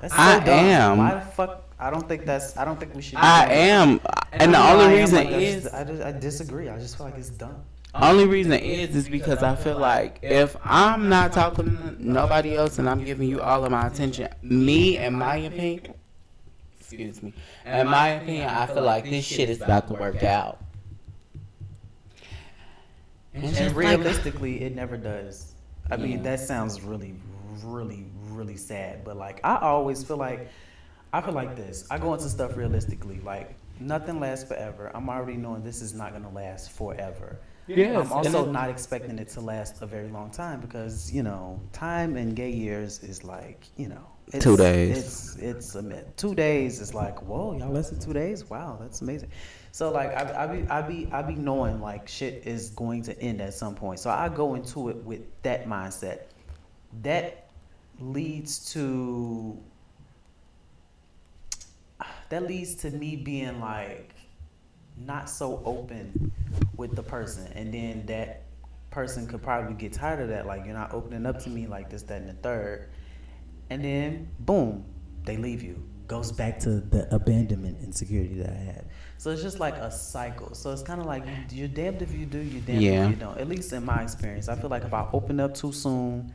That's I dumb. am. Why the fuck? I don't think that's. I don't think we should. be I doing am. And the I don't know only why I am reason like is I, just, I disagree. I just feel like it's dumb. Only reason is is because I feel like if I'm not talking to nobody else and I'm giving you all of my attention, me and my opinion, excuse me. In my opinion, I feel like this shit is about to work out. And And just like- realistically, it never does. I mean, that sounds really, really, really sad. But like, I always feel like, I feel like this. I go into stuff realistically. Like, nothing lasts forever. I'm already knowing this is not gonna last forever. Yes, I'm also it- not expecting it to last a very long time because you know, time in gay years is like, you know, it's, Two days. It's it's a myth. Two days is like, whoa, y'all lasted two days. Wow, that's amazing. So like, I, I be I be I be knowing like shit is going to end at some point. So I go into it with that mindset. That leads to that leads to me being like not so open with the person. And then that person could probably get tired of that. Like you're not opening up to me like this that and the third. And then boom they leave you. Goes back to the abandonment insecurity that i had so it's just like a cycle so it's kind of like you- you're damned if you do you're damned Yeah. if you don't at least in my experience i feel like if i open up too soon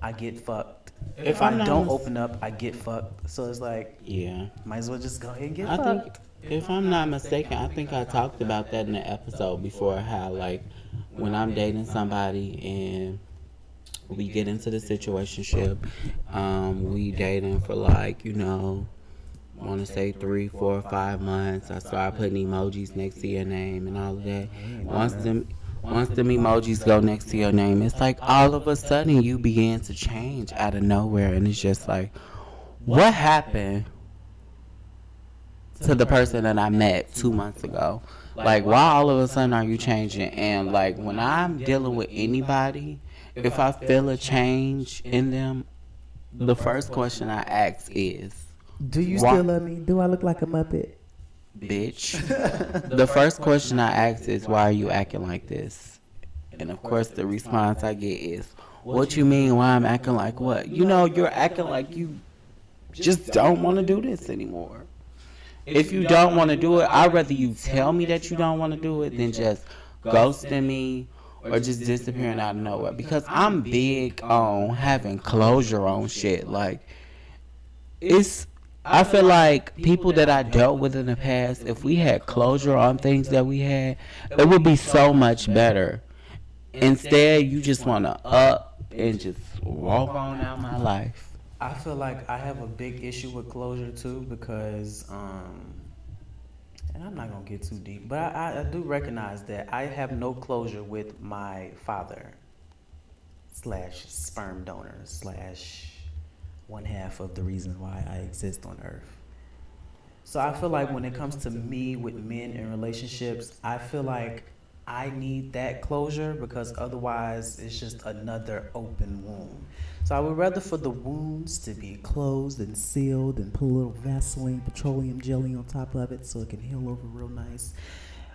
i get fucked if, If i I'm don't mis- open up i get fucked so it's like Yeah. might as well just go ahead and get I fucked think, if I'm not mistaken, I think I talked about that in the episode before. How like when I'm dating somebody and we get into the situationship, um, we dating for like you know, want to say three, four, five months. I start putting emojis next to your name and all of that. Once them. Once them emojis go next to your name, it's like all of a sudden you begin to change out of nowhere, and it's just like, what happened? to the person that I met two months ago. Like, why all of a sudden are you changing? And like, when I'm dealing with anybody, if I feel a change in them, the first question I ask is, do you Why- still love me do i look like a muppet bitch. the first question I ask is, why are you acting like this? And of course, the response I get is, what you mean, why I'm acting like what? You know, you're acting like you just don't want to do this anymore. If you don't want to do it, I'd rather you tell me that you don't want to do it than just ghosting me or just disappearing out of nowhere. Because I'm big on having closure on shit. Like, it's I feel like people that I dealt with in the past, if we had closure on things that we had, it would be so much better. Instead, you just want to up and just walk on out my life. I feel like I have a big issue with closure too because, um, and I'm not gonna get too deep, but I, I, I do recognize that I have no closure with my father slash sperm donor slash one half of the reason why I exist on Earth. So I feel like when it comes to me with men in relationships, I feel like I need that closure because otherwise it's just another open wound. So I would rather for the wounds to be closed and sealed and put a little Vaseline petroleum jelly on top of it so it can heal over real nice.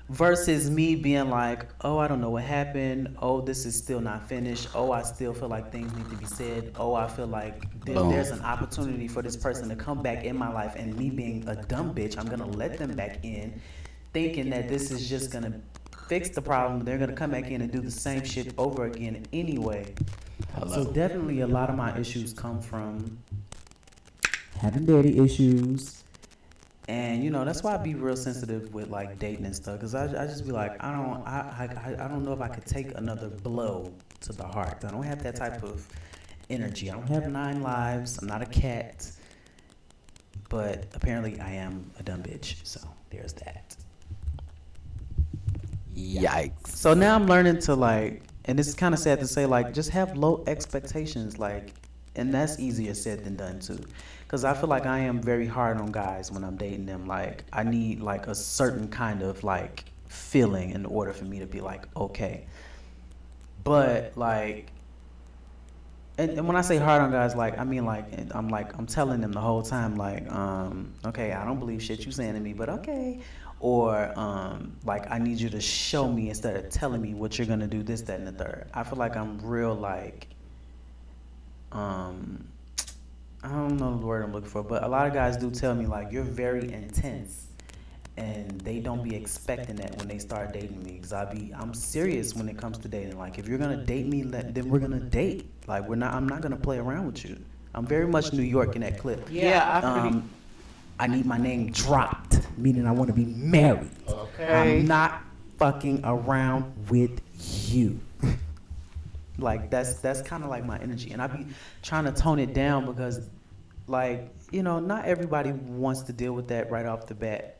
Versus me being like, oh, I don't know what happened. Oh, this is still not finished. Oh, I still feel like things need to be said. Oh, I feel like there, there's an opportunity for this person to come back in my life, and me being a dumb bitch, I'm gonna let them back in, thinking that this is just gonna fix the problem. They're gonna come back in and do the same shit over again anyway. So definitely, a lot of my issues come from having daddy issues. And you know that's why I be real sensitive with like dating and stuff, cause I, I just be like I don't I, I I don't know if I could take another blow to the heart. I don't have that type of energy. I don't have nine lives. I'm not a cat, but apparently I am a dumb bitch. So there's that. Yikes. So now I'm learning to like, and it's kind of sad to say, like, just have low expectations, like, and that's easier said than done too. Cause I feel like I am very hard on guys when I'm dating them. Like, I need like a certain kind of like feeling in order for me to be like, okay. But like, and, and when I say hard on guys, like I mean like I'm like I'm telling them the whole time like um okay I don't believe shit you saying to me but okay or um like I need you to show me instead of telling me what you're gonna do this that and the third. I feel like I'm real like um I don't know the word I'm looking for but a lot of guys do tell me like you're very intense and they don't be expecting that when they start dating me because I be I'm serious when it comes to dating. Like if you're gonna date me, let, then we're gonna date. Like we're not. I'm not gonna play around with you. I'm very much New York in that clip. Yeah, I Um, I need my name dropped, meaning I want to be married. Okay. I'm not fucking around with you. like that's that's kind of like my energy, and I be trying to tone it down because, like you know, not everybody wants to deal with that right off the bat.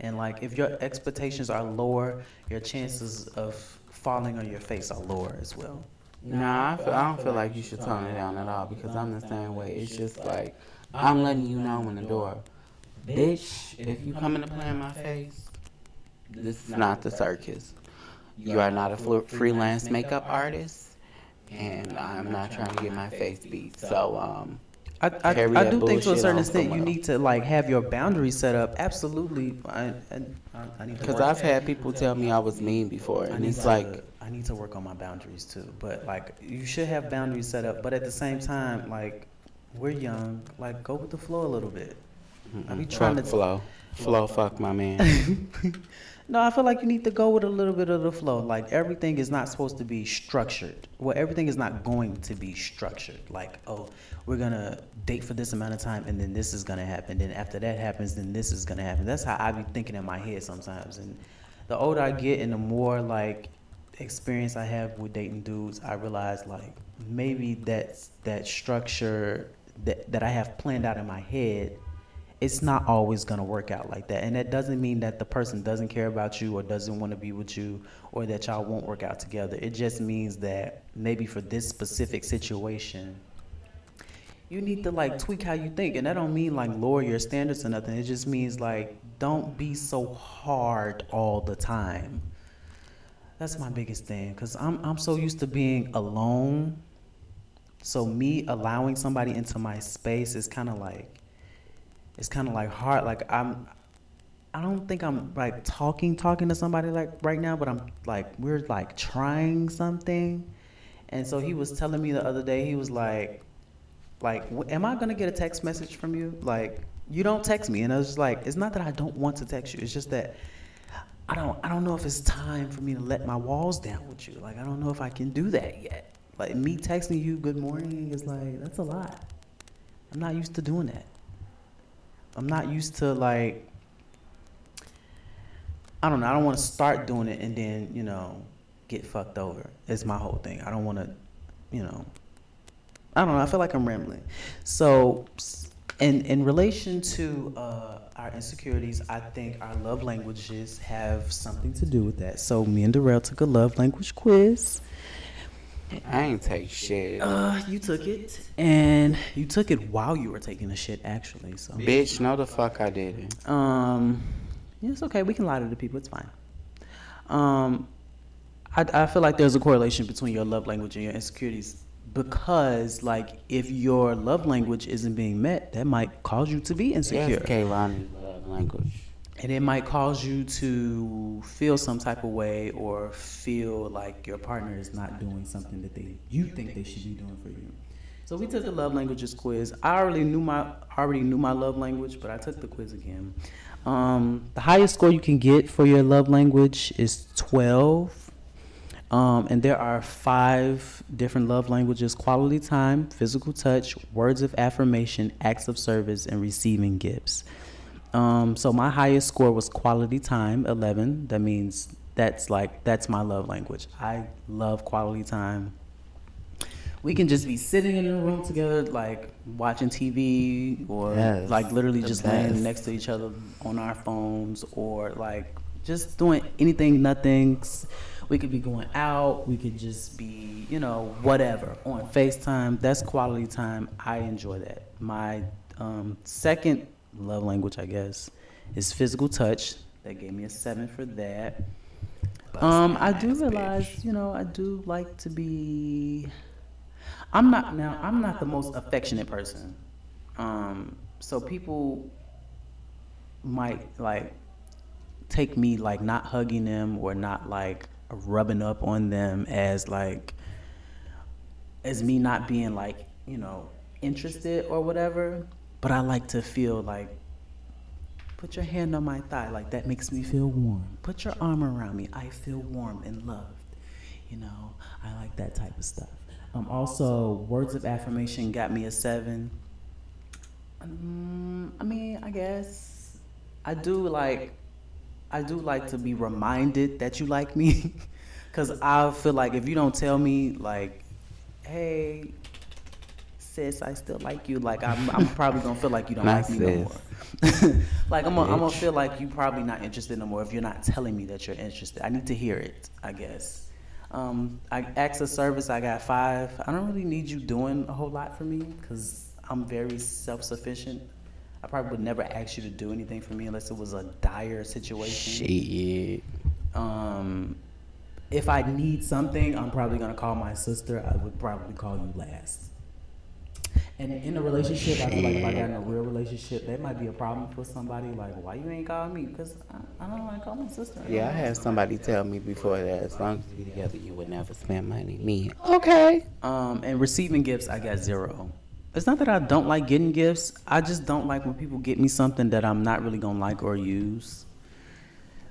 And like if your expectations are lower, your chances of falling on your face are lower as well. Nah, I, feel, I don't feel like you should tone it down at all because I'm the same way. It's just like I'm letting you know in the door, bitch. If you coming to play in my face, this is not the circus. You are not a freelance makeup artist, and I'm not trying to get my face beat. So, um, I, I, I do think to a certain extent you need to like have your boundaries set up. Absolutely, I, I, I need because I've had people tell me I was mean before, I and need it's to, like, I need to work on my boundaries too. But like you should have boundaries set up. But at the same time, like we're young, like go with the flow a little bit. I be trying fuck to flow, flow, fuck my man. No, I feel like you need to go with a little bit of the flow. Like everything is not supposed to be structured. Well, everything is not going to be structured. Like, oh, we're gonna date for this amount of time, and then this is gonna happen. Then after that happens, then this is gonna happen. That's how I be thinking in my head sometimes. And the older I get, and the more like experience I have with dating dudes, I realize like maybe that's that structure that that I have planned out in my head it's not always going to work out like that. And that doesn't mean that the person doesn't care about you or doesn't want to be with you or that y'all won't work out together. It just means that maybe for this specific situation, you need to like tweak how you think. And that don't mean like lower your standards or nothing. It just means like don't be so hard all the time. That's my biggest thing cuz I'm I'm so used to being alone. So me allowing somebody into my space is kind of like it's kind of like hard. Like I'm, I don't think I'm like talking talking to somebody like right now, but I'm like we're like trying something, and so he was telling me the other day he was like, like am I gonna get a text message from you? Like you don't text me, and I was just like, it's not that I don't want to text you, it's just that. I don't I don't know if it's time for me to let my walls down with you. Like I don't know if I can do that yet. Like me texting you good morning is like that's a lot. I'm not used to doing that. I'm not used to like I don't know, I don't want to start doing it and then, you know, get fucked over. Is my whole thing. I don't want to, you know, I don't know, I feel like I'm rambling. So in in relation to uh, our insecurities, I think our love languages have something to do with that. So me and Darrell took a love language quiz. I ain't take shit. Uh, you took it, and you took it while you were taking the shit, actually. So Bitch, no the fuck I didn't. Um, yeah, it's okay. We can lie to the people. It's fine. Um, I, I feel like there's a correlation between your love language and your insecurities because, like, if your love language isn't being met, that might cause you to be insecure, Yes, Kaylani's love language. And it might cause you to feel some type of way or feel like your partner is not doing something that they you think they should be doing for you. So we took the love languages quiz. I already knew my already knew my love language, but I took the quiz again. Um, the highest score you can get for your love language is 12. Um, and there are five different love languages quality time, physical touch, words of affirmation, acts of service, and receiving gifts. Um, so my highest score was quality time, 11. That means that's like, that's my love language. I love quality time we can just be sitting in a room together, like watching TV, or Yes, like literally just best. laying next to each other on our phones, or like just doing anything, nothing. We could be going out. We could just be, you know, whatever on FaceTime. That's quality time. I enjoy that. My um, second love language, I guess, is physical touch. That gave me a seven for that. Um, I do realize, you know, I do like to be. I'm not now. I'm not the most affectionate person. Um, so people might like take me like not hugging them or not like rubbing up on them as like as me not being like you know interested or whatever. But I like to feel like Put your hand on my thigh, like that makes me feel warm. Put your arm around me, I feel warm and loved. You know, I like that type of stuff. Um, also, words of affirmation got me a seven. Mm, I mean, I guess I do like I do like to be reminded that you like me cuz I feel like if you don't tell me like hey sis, I still like you, like I'm, I'm probably going to feel like you don't like me no more. like I'm gonna I'm gonna feel like you probably not interested no more if you're not telling me that you're interested. I need to hear it, I guess. Um, I acts of service. I got five. I don't really need you doing a whole lot for me because I'm very self-sufficient. I probably would never ask you to do anything for me unless it was a dire situation. Shit. Um, if I need something, I'm probably gonna call my sister. I would probably call you last. And in a relationship, I feel like if I got in a real relationship, that might be a problem for somebody. Like, why you ain't call me? Because I, I don't want to call my sister. Yeah, I had somebody tell me before that as long as we together, you would never spend money. Me, okay. Um, and receiving gifts, I got zero. It's not that I don't like getting gifts. I just don't like when people get me something that I'm not really gonna like or use.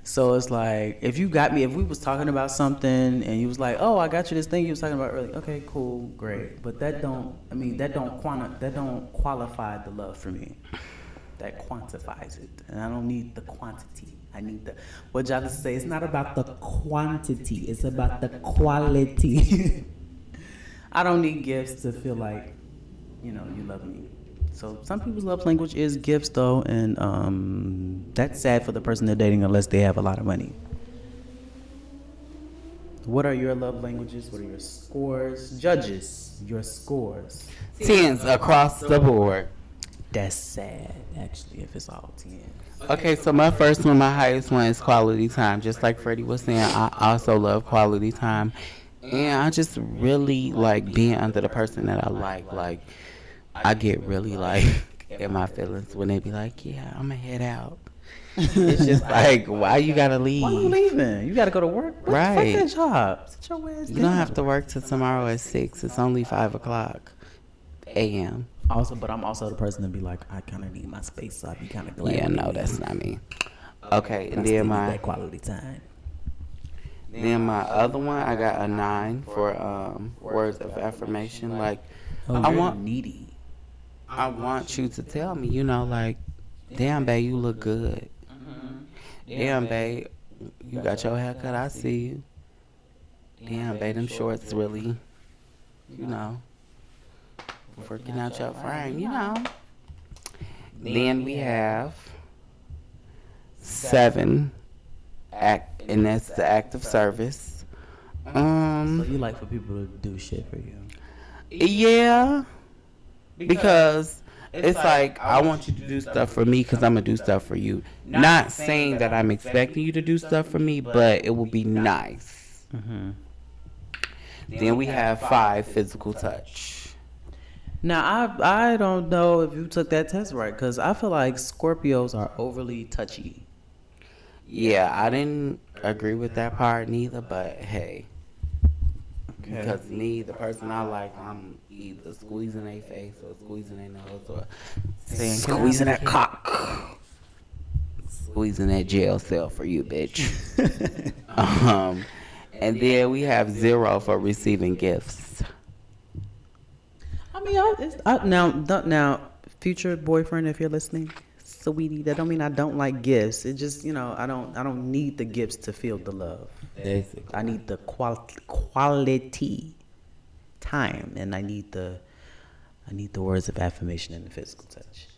So it's like if you got me, if we was talking about something and you was like, "Oh, I got you this thing you was talking about earlier." Okay, cool, great. But that don't, I mean, that don't quanti- that don't qualify the love for me. That quantifies it, and I don't need the quantity. I need the what y'all say. It's not about the quantity. It's about the quality. I don't need gifts to feel like, you know, you love me. So some people's love language is gifts, though, and um, that's sad for the person they're dating unless they have a lot of money. What are your love languages? What are your scores? Judges, your scores. Tens across the board. That's sad, actually, if it's all 10. Okay, so my first one, my highest one is quality time. Just like Freddie was saying, I also love quality time. And I just really like being under the person that I like. Like, I get really like in my feelings when they be like, yeah, I'm to head out. It's just like, why you got to Why you leave? leaving? You got to go to work? What the fuck Right. that job. Sit your ass You don't have to work till tomorrow at 6. It's only 5 o'clock a.m. Also, but I'm also the person to be like, I kind of need my space, so I'd be kind of glad. Yeah, no, that's not me. Okay, and then my that quality time. Then my other one, I got a nine for um, words of affirmation. Like, Oh, I want, needy. I want you to tell me, you know, like, damn, babe, you look good. Damn, babe, you got your haircut. I see you. Damn, babe, them shorts really, you know, working out your frame, you know. Then we have seven act, and that's the act of service. Um. So you like for people to do shit for you. Yeah, because it's like I want you to do stuff for me because I'm gonna do stuff for you. Not saying that I'm expecting you to do stuff for me, but it will be nice. Mm-hmm. Then we have five physical touch. Now I I don't know if you took that test right because I feel like Scorpios are overly touchy. Yeah, I didn't agree with that part neither, but hey. Because me, the person I like, I'm either squeezing their face or squeezing their nose or saying, Squeezing that cock. squeezing that jail cell for you, bitch. um, and then we have zero for receiving gifts. I mean, I, it's, I, now don't- now future boyfriend, if you're listening, sweetie, that don't mean I don't like gifts. It just you know I don't I don't need the gifts to feel the love. Basically. I need the quality quality time, and I need the I need the words of affirmation and the physical touch.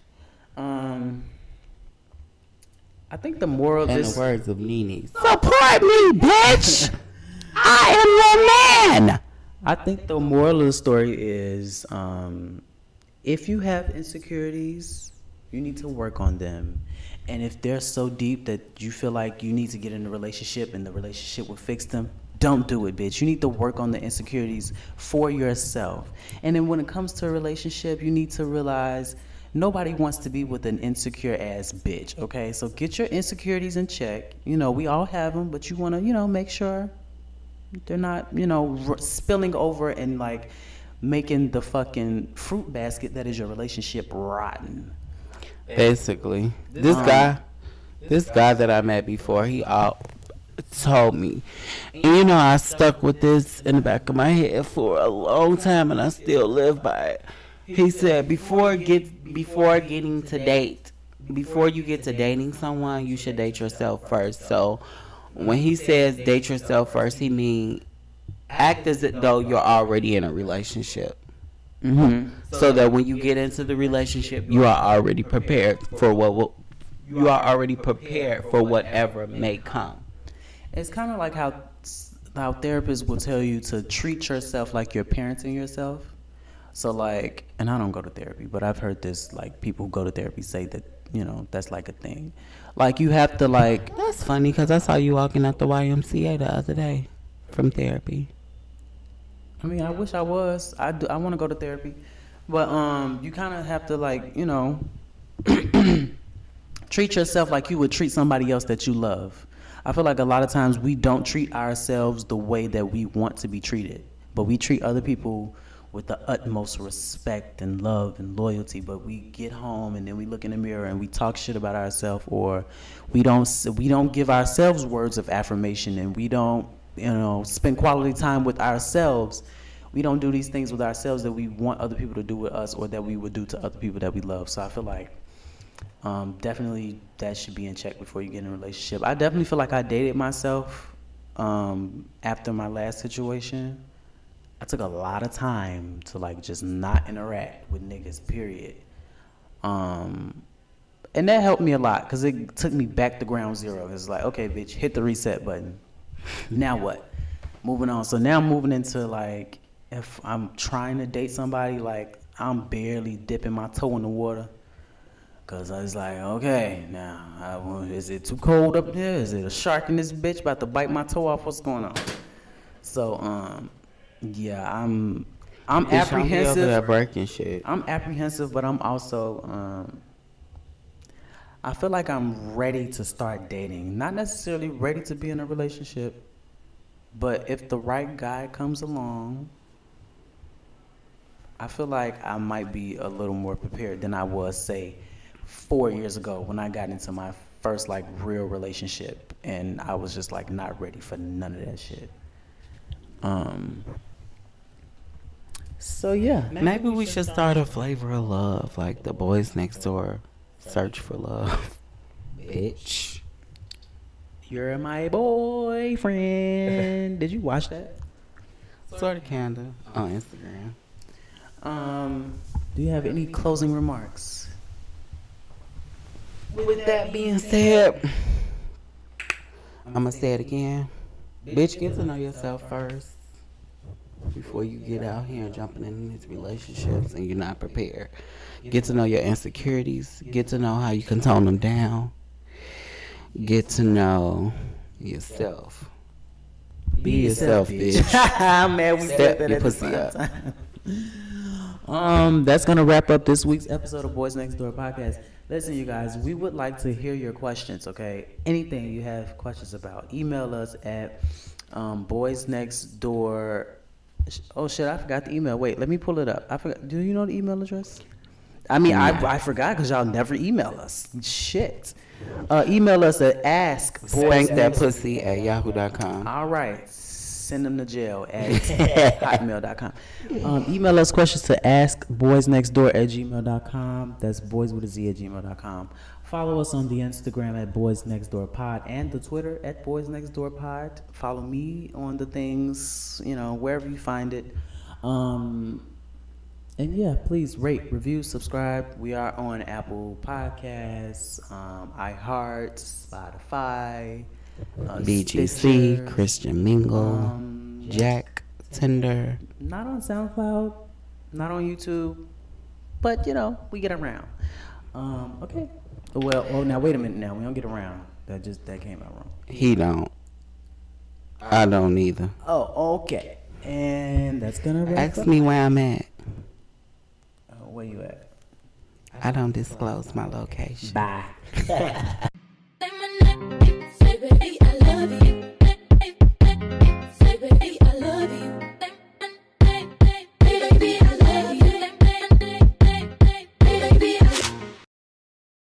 Um, I think the moral of In this the words of Nene, support me, bitch. I am your man. I think the moral of the story is um, if you have insecurities, you need to work on them. And if they're so deep that you feel like you need to get in a relationship and the relationship will fix them, don't do it, bitch. You need to work on the insecurities for yourself. And then when it comes to a relationship, you need to realize nobody wants to be with an insecure ass bitch, okay? So get your insecurities in check. You know, we all have them, but you want to, you know, make sure they're not, you know, r- spilling over and like making the fucking fruit basket that is your relationship rotten. Basically, this um, guy, this guy that I met before, he all told me, and you know, I stuck with this in the back of my head for a long time, and I still live by it. He said before get before getting to date, before you get to dating someone, you should date yourself first. So when he says date yourself first, he means act as though you're already in a relationship. hmm So that when you get into the relationship, you are already prepared for what will, you are already prepared for whatever may come. It's kind of like how how therapists will tell you to treat yourself like you're parenting yourself. So like, and I don't go to therapy, but I've heard this like people who go to therapy say that you know that's like a thing. Like you have to like That's funny because I saw you walking out the YMCA the other day from therapy. I mean, I wish I was. I do. I want to go to therapy, but um, you kind of have to like, you know, treat yourself like you would treat somebody else that you love. I feel like a lot of times we don't treat ourselves the way that we want to be treated, but we treat other people with the utmost respect and love and loyalty. But we get home and then we look in the mirror and we talk shit about ourselves, or we don't we don't give ourselves words of affirmation, and we don't you know spend quality time with ourselves. We don't do these things with ourselves that we want other people to do with us, or that we would do to other people that we love. So I feel like um, definitely that should be in check before you get in a relationship. I definitely feel like I dated myself um, after my last situation. I took a lot of time to like just not interact with niggas. Period. Um, and that helped me a lot because it took me back to ground zero. It's like, okay, bitch, hit the reset button. now what? Moving on. So now I'm moving into like, if I'm trying to date somebody, like I'm barely dipping my toe in the water. Cause I was like, okay, now I, is it too cold up there? Is it a shark in this bitch about to bite my toe off? What's going on? So, um, yeah, I'm, I'm Bitch, don't be over there apprehensive. shit. I'm apprehensive, but I'm also, um, I feel like I'm ready to start dating. Not necessarily ready to be in a relationship, but if the right guy comes along, I feel like I might be a little more prepared than I was, say, four years ago when I got into my first like real relationship, and I was just like not ready for none of that shit. Um. So yeah, Maybe we should start a flavor of love, like the boys next door. Search for love, bitch. you're my boyfriend. Did you watch that? Sort of kinda on Instagram. Um. Do you have any closing remarks? With that being said, I'ma say it again. Bitch, get to know yourself first before you get out here and jumping into these relationships and you're not prepared. Get to know your insecurities. Get to know how you can tone them down. Get to know yourself. Be yourself, bitch. I'm mad we Step that your pussy up. Um, that's gonna wrap up this week's episode of Boys Next Door podcast. Listen, you guys, we would like to hear your questions. Okay, anything you have questions about, email us at um, Boys Next Door. Oh shit, I forgot the email. Wait, let me pull it up. I forgot. Do you know the email address? I mean, I, I forgot because y'all never email us. Shit. Uh, email us at ask Spank that pussy at yahoo.com. all right. Send them to jail at hotmail.com. Um, email us questions to askboysnextdoor at gmail.com. That's boys with a Z at gmail.com. Follow us on the Instagram at Boys Next Door Pod and the Twitter at Boys Next Door Pod. Follow me on the things, you know, wherever you find it. Um, and yeah, please rate, review, subscribe. We are on Apple Podcasts, um, iHeart, Spotify, uh, BGC, Stitcher, Christian Mingle, um, Jack, Tinder. not on SoundCloud, not on YouTube, but you know we get around. Um, okay. Well, oh now wait a minute. Now we don't get around. That just that came out wrong. He don't. I don't either. Oh, okay. And that's gonna Ask up. me where I'm at. Oh, where you at? I don't disclose my location. Bye.